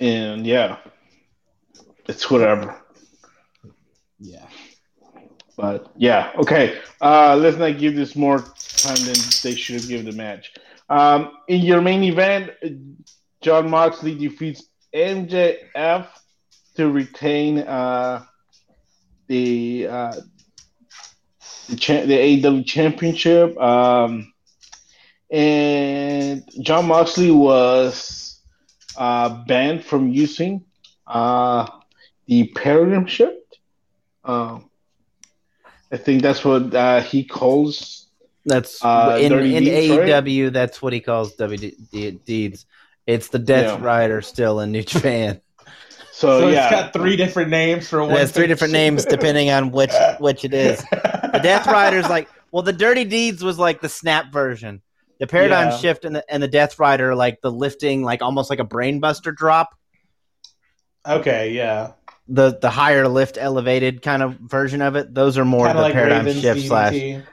and yeah, it's whatever. Yeah. But yeah, okay. Uh, let's not give this more time than they should have given the match. Um, in your main event, Jon Moxley defeats MJF to retain uh, the uh, the, cha- the AEW championship. Um, and Jon Moxley was uh, banned from using uh, the Paradigm Shift. Um, I think that's what uh, he calls. That's Uh, in, in Deeds, right? AEW. That's what he calls WD deeds. It's the Death Yeah. Rider still in New Japan. So, So yeah, it's got three different names for It has three different names depending on which which it is. The Death Rider's like well, the Dirty Deeds was like the snap version. The Paradigm Yeah. Shift and the and the Death Rider like the lifting, like almost like a brainbuster drop. Okay, yeah. The the higher lift elevated kind of version of it. Those are more Kind the like Paradigm Raven's Shift DDT. slash.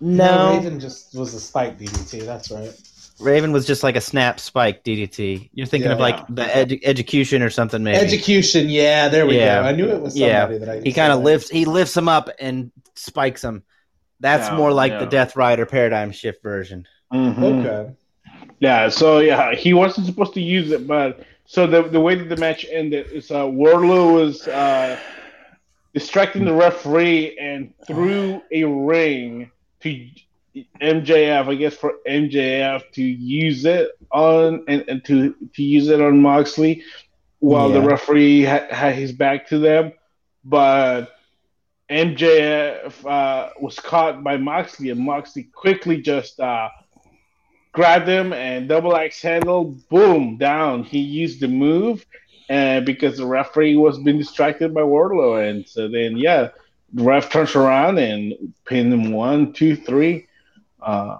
No, No, Raven just was a spike DDT. That's right. Raven was just like a snap spike DDT. You're thinking of Yeah. like the edu- education or something, maybe. Execution. Yeah, there we Yeah. go. I knew it was Yeah. somebody that I. he kind of lifts he lifts him up and spikes him. That's Yeah, more like the yeah. Death Rider Paradigm Shift version. Mhm. Okay. Yeah, so yeah, he wasn't supposed to use it, but so the the way that the match ended is uh, Wardlow was uh, distracting the referee and threw a ring to MJF, I guess for MJF to use it on and, and to to use it on Moxley while the referee ha- had his back to them, but MJF uh, was caught by Moxley, and Moxley quickly just uh, grabbed him and double axe handle, boom, down. He used the move, and because the referee was being distracted by Wardlow, and so then yeah, the ref turns around and pinned him one, two, three. Uh,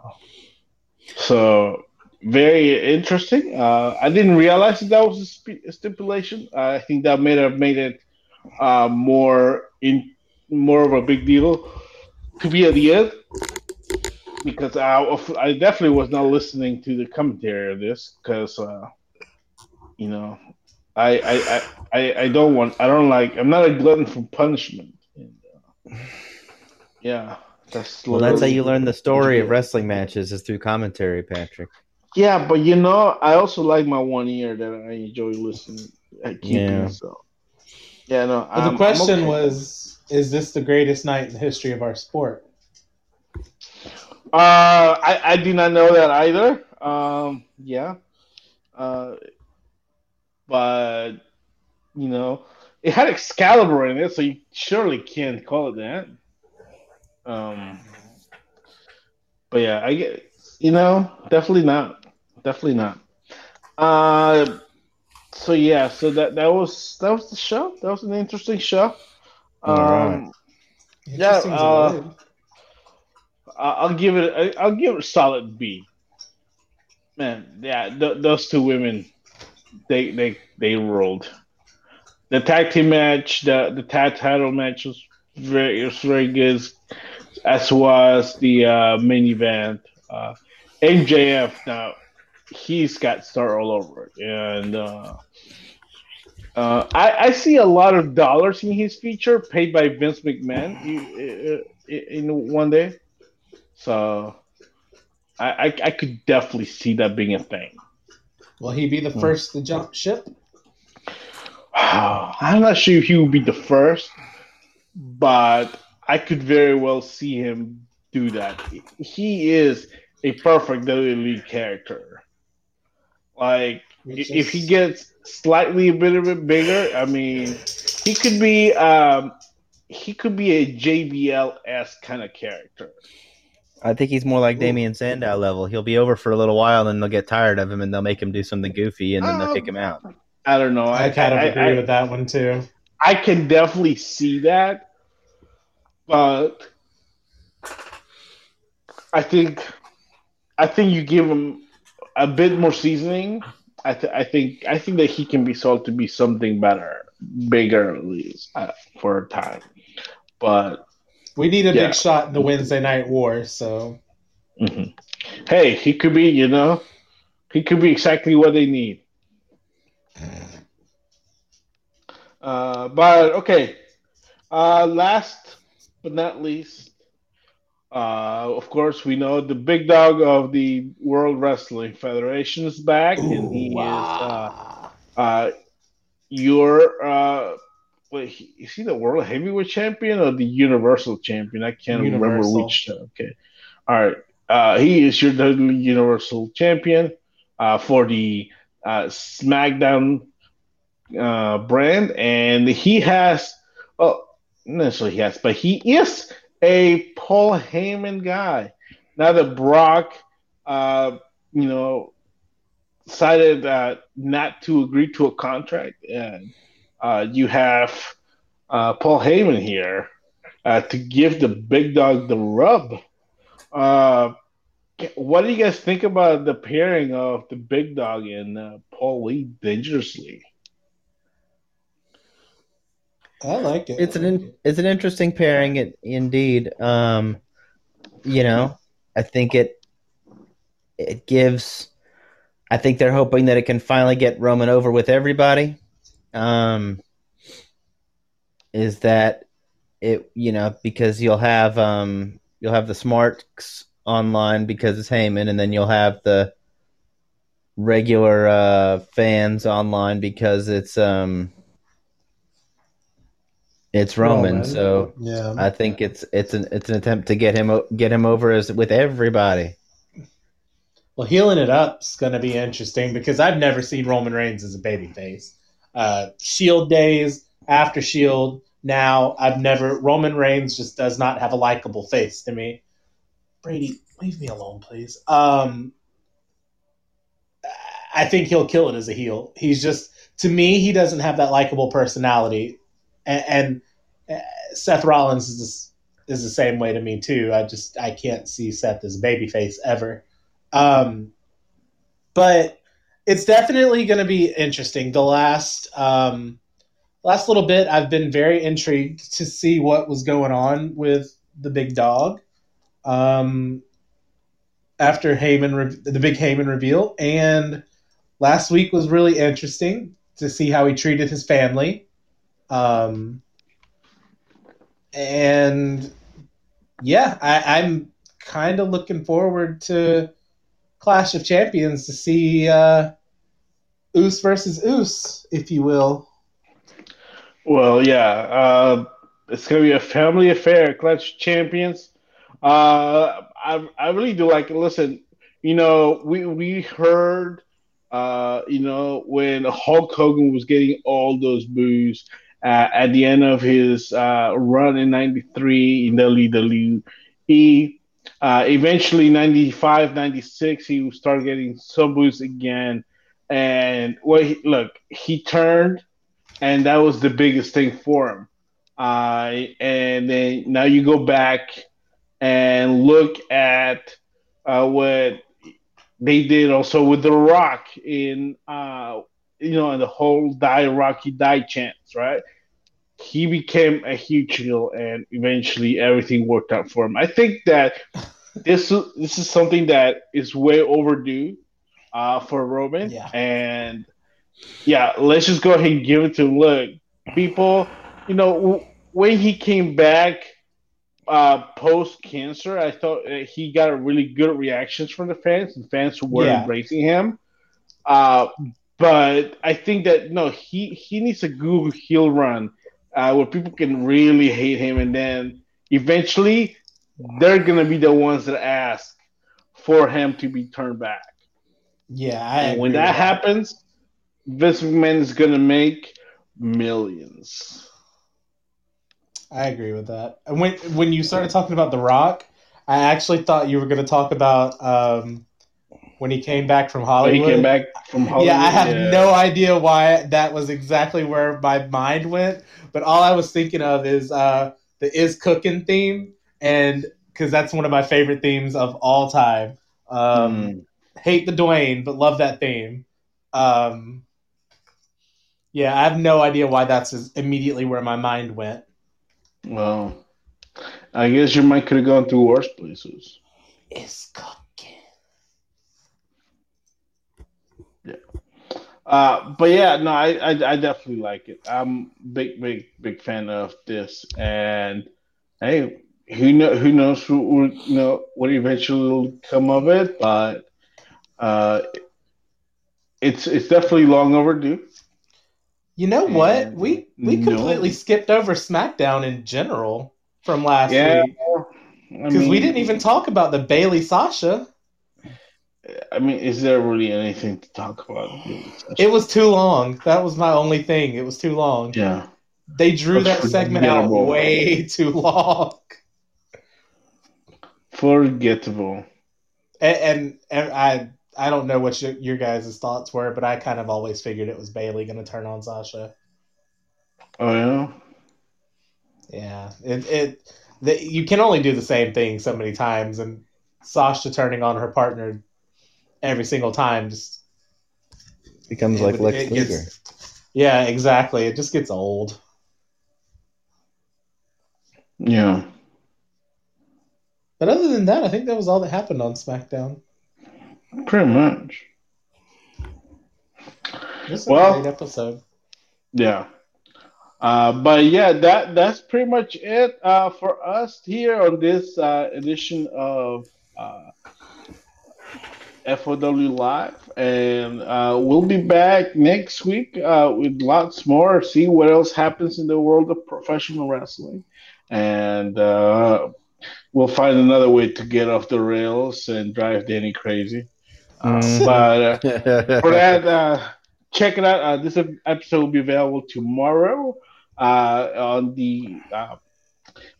so very interesting. Uh, I didn't realize that that was a, spe- a stipulation. I think that may have made it uh, more in more of a big deal to be at the end because I, I definitely was not listening to the commentary of this because uh, you know I, I I I I don't want I don't like I'm not a glutton for punishment. And, uh, yeah, that's Well, that's how you learn the story of wrestling matches is through commentary, Patrick. Yeah, but you know, I also like my one ear that I enjoy listening at keeping. Yeah. So, yeah, no. But I'm- the question okay. was: Is this the greatest night in the history of our sport? Uh, I I do not know that either. Um, yeah, uh, but you know, it had Excalibur in it, so you surely can't call it that. Um, but yeah, I get you know, definitely not, definitely not. Uh, so yeah, so that that was that was the show. That was an interesting show. Um, All right. Yeah, Interesting as a uh, word. I- I'll give it. I'll give it a solid B. Man, yeah, th- those two women, they they they rolled. The tag team match, the the tag title match was very was very good, as was the uh, main event. Uh, MJF now he's got star all over it, and uh, uh, I I see a lot of dollars in his future paid by Vince McMahon in, in one day. So I, I I could definitely see that being a thing. Will he be the Hmm. first to jump ship? I'm not sure if he would be the first, but I could very well see him do that. He is a perfect WWE character. Like Which if he gets slightly a bit of it bigger, I mean, he could be um he could be a JBL s kind of character. I think he's more like Damien Sandow level. He'll be over for a little while, then they'll get tired of him, and they'll make him do something goofy, and then they'll kick him out. I don't know. I kind of I- agree I- with that one too. I can definitely see that, but I think I think you give him a bit more seasoning. I, th- I think I think that he can be sold to be something better, bigger at least uh, for a time. But We need a Yeah. big shot in the Wednesday Night War, so mhm. hey, he could be. You know, He could be exactly what they need. Uh, but okay. Uh, last but not least, uh, of course, we know the big dog of the World Wrestling Federation is back, and he is uh, uh, your. Wait, he- is he the World Heavyweight Champion or the Universal Champion? I can't remember Universal. which. Okay, all right. Uh, he is your WWE Universal Champion uh, for the uh, SmackDown uh, brand, and he has. Oh, not he has, but he is a Paul Heyman guy. Now that Brock, uh, you know, decided uh, not to agree to a contract, and uh, you have uh, Paul Heyman here uh, to give the big dog the rub. Uh, what do you guys think about the pairing of the big dog and uh, Paul Lee dangerously? I like it. It's an in, it's an interesting pairing, it, indeed. Um, you know, I think it it gives. I think they're hoping that it can finally get Roman over with everybody. Um, is that it? You know, because you'll have um, you'll have the smarts online because it's Heyman, and then you'll have the regular uh, fans online because it's um, it's Roman. Roman. So Yeah. I think it's it's an it's an attempt to get him get him over as with everybody. Well, heeling it up is going to be interesting because I've never seen Roman Reigns as a babyface. Uh, Shield days, after Shield, now I've never. Roman Reigns just does not have a likable face to me. Brady, leave me alone, please. Um, I think he'll kill it as a heel. He's just to me, he doesn't have that likable personality, and, and uh, Seth Rollins is is the same way to me too. I just I can't see Seth as a babyface ever. Um, but it's definitely going to be interesting. The last um, last little bit, I've been very intrigued to see what was going on with the big dog um, after Heyman, re- the big Heyman reveal, and last week was really interesting to see how he treated his family. Um, and yeah, I, I'm kind of looking forward to Clash of Champions to see uh, Oos versus Oos, if you will. Well, yeah, uh, it's gonna be a family affair. Clutch champions. Uh, I I really do like. Listen, you know, we we heard, uh, you know, when Hulk Hogan was getting all those boos uh, at the end of his uh, run in '93 in WWE. Uh, eventually, 95, 96, he started getting boos again. And what he, look, he turned and that was the biggest thing for him. Uh, and then now you go back and look at uh, what they did also with The Rock in, uh, you know, the whole "Die Rocky Die" chants, right? He became a huge heel, and eventually everything worked out for him. I think that this this is something that is way overdue uh, for Roman, Yeah. and yeah, let's just go ahead and give it to him. Look, people, you know, w- when he came back uh, post cancer, I thought he got a really good reactions from the fans, and fans were Yeah. embracing him. Uh, but I think that no, he he needs a good heel run uh, where people can really hate him, and then eventually they're gonna be the ones that ask for him to be turned back. Yeah, I And when agree that happens, Vince McMahon is gonna make millions. I agree with that. And when when you started talking about The Rock, I actually thought you were going to talk about um, when he came back from When Hollywood. he came back from Hollywood. yeah, I have yeah. no idea why that was exactly where my mind went, but all I was thinking of is uh, the "Is Cooking" theme, and because that's one of my favorite themes of all time. Um, Mm. Hate the Dwayne, but love that theme. Um, yeah, I have no idea why that's immediately where my mind went. Well, I guess your mind could have gone to worse places. Is cooking. Uh, but yeah, no, I, I I definitely like it. I'm big big big fan of this, and hey, who know who knows who will you know what eventually will come of it, but uh, it's it's definitely long overdue. You know what? And We we no. completely skipped over SmackDown in general from last Yeah, week I because we didn't even talk about the Bayley Sasha. I mean, is there really anything to talk about? It was too long. That was my only thing. It was too long. yeah, They drew That's that segment out way too long. forgettable. And, and, and I I don't know what your, your guys' thoughts were, but I kind of always figured it was Bayley going to turn on Sasha. Oh yeah. Yeah, it it the, you can only do the same thing so many times, and Sasha turning on her partner every single time just Becomes it like Lex it Luger. gets- yeah, exactly. It just gets old. Yeah. But other than that, I think that was all that happened on SmackDown. Pretty much. This was Well- a great episode. Yeah. Uh, but yeah, that that's pretty much it uh, for us here on this uh, edition of uh, FOW Live, and uh, we'll be back next week uh, with lots more. See what else happens in the world of professional wrestling, and uh, we'll find another way to get off the rails and drive Danny crazy. Uh, Mhm. But uh, for that, uh, check it out. Uh, this episode will be available tomorrow uh, on the uh,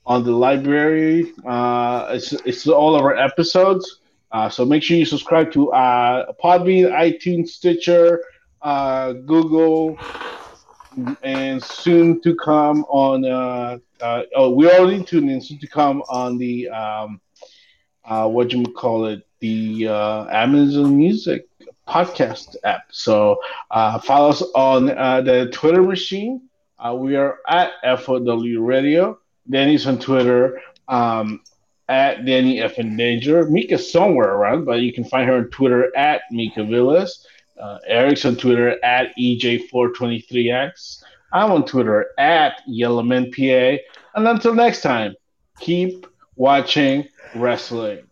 on the library. Uh, it's it's all of our episodes. Uh, so make sure you subscribe to uh, Podbean, iTunes, Stitcher, uh, Google, and soon to come on. Uh, uh, oh, we're already tuned in. Soon to come on the um, uh, what you call it, the Amazon Music podcast app. So follow us on the Twitter machine. We are at FOW Radio. Danny's on Twitter um, at Danny F in Danger. Mika's somewhere around, but you can find her on Twitter at Mika Villas. Uh, Eric's on Twitter at EJ423X. I'm on Twitter at YellowmanPA. And until next time, keep watching wrestling.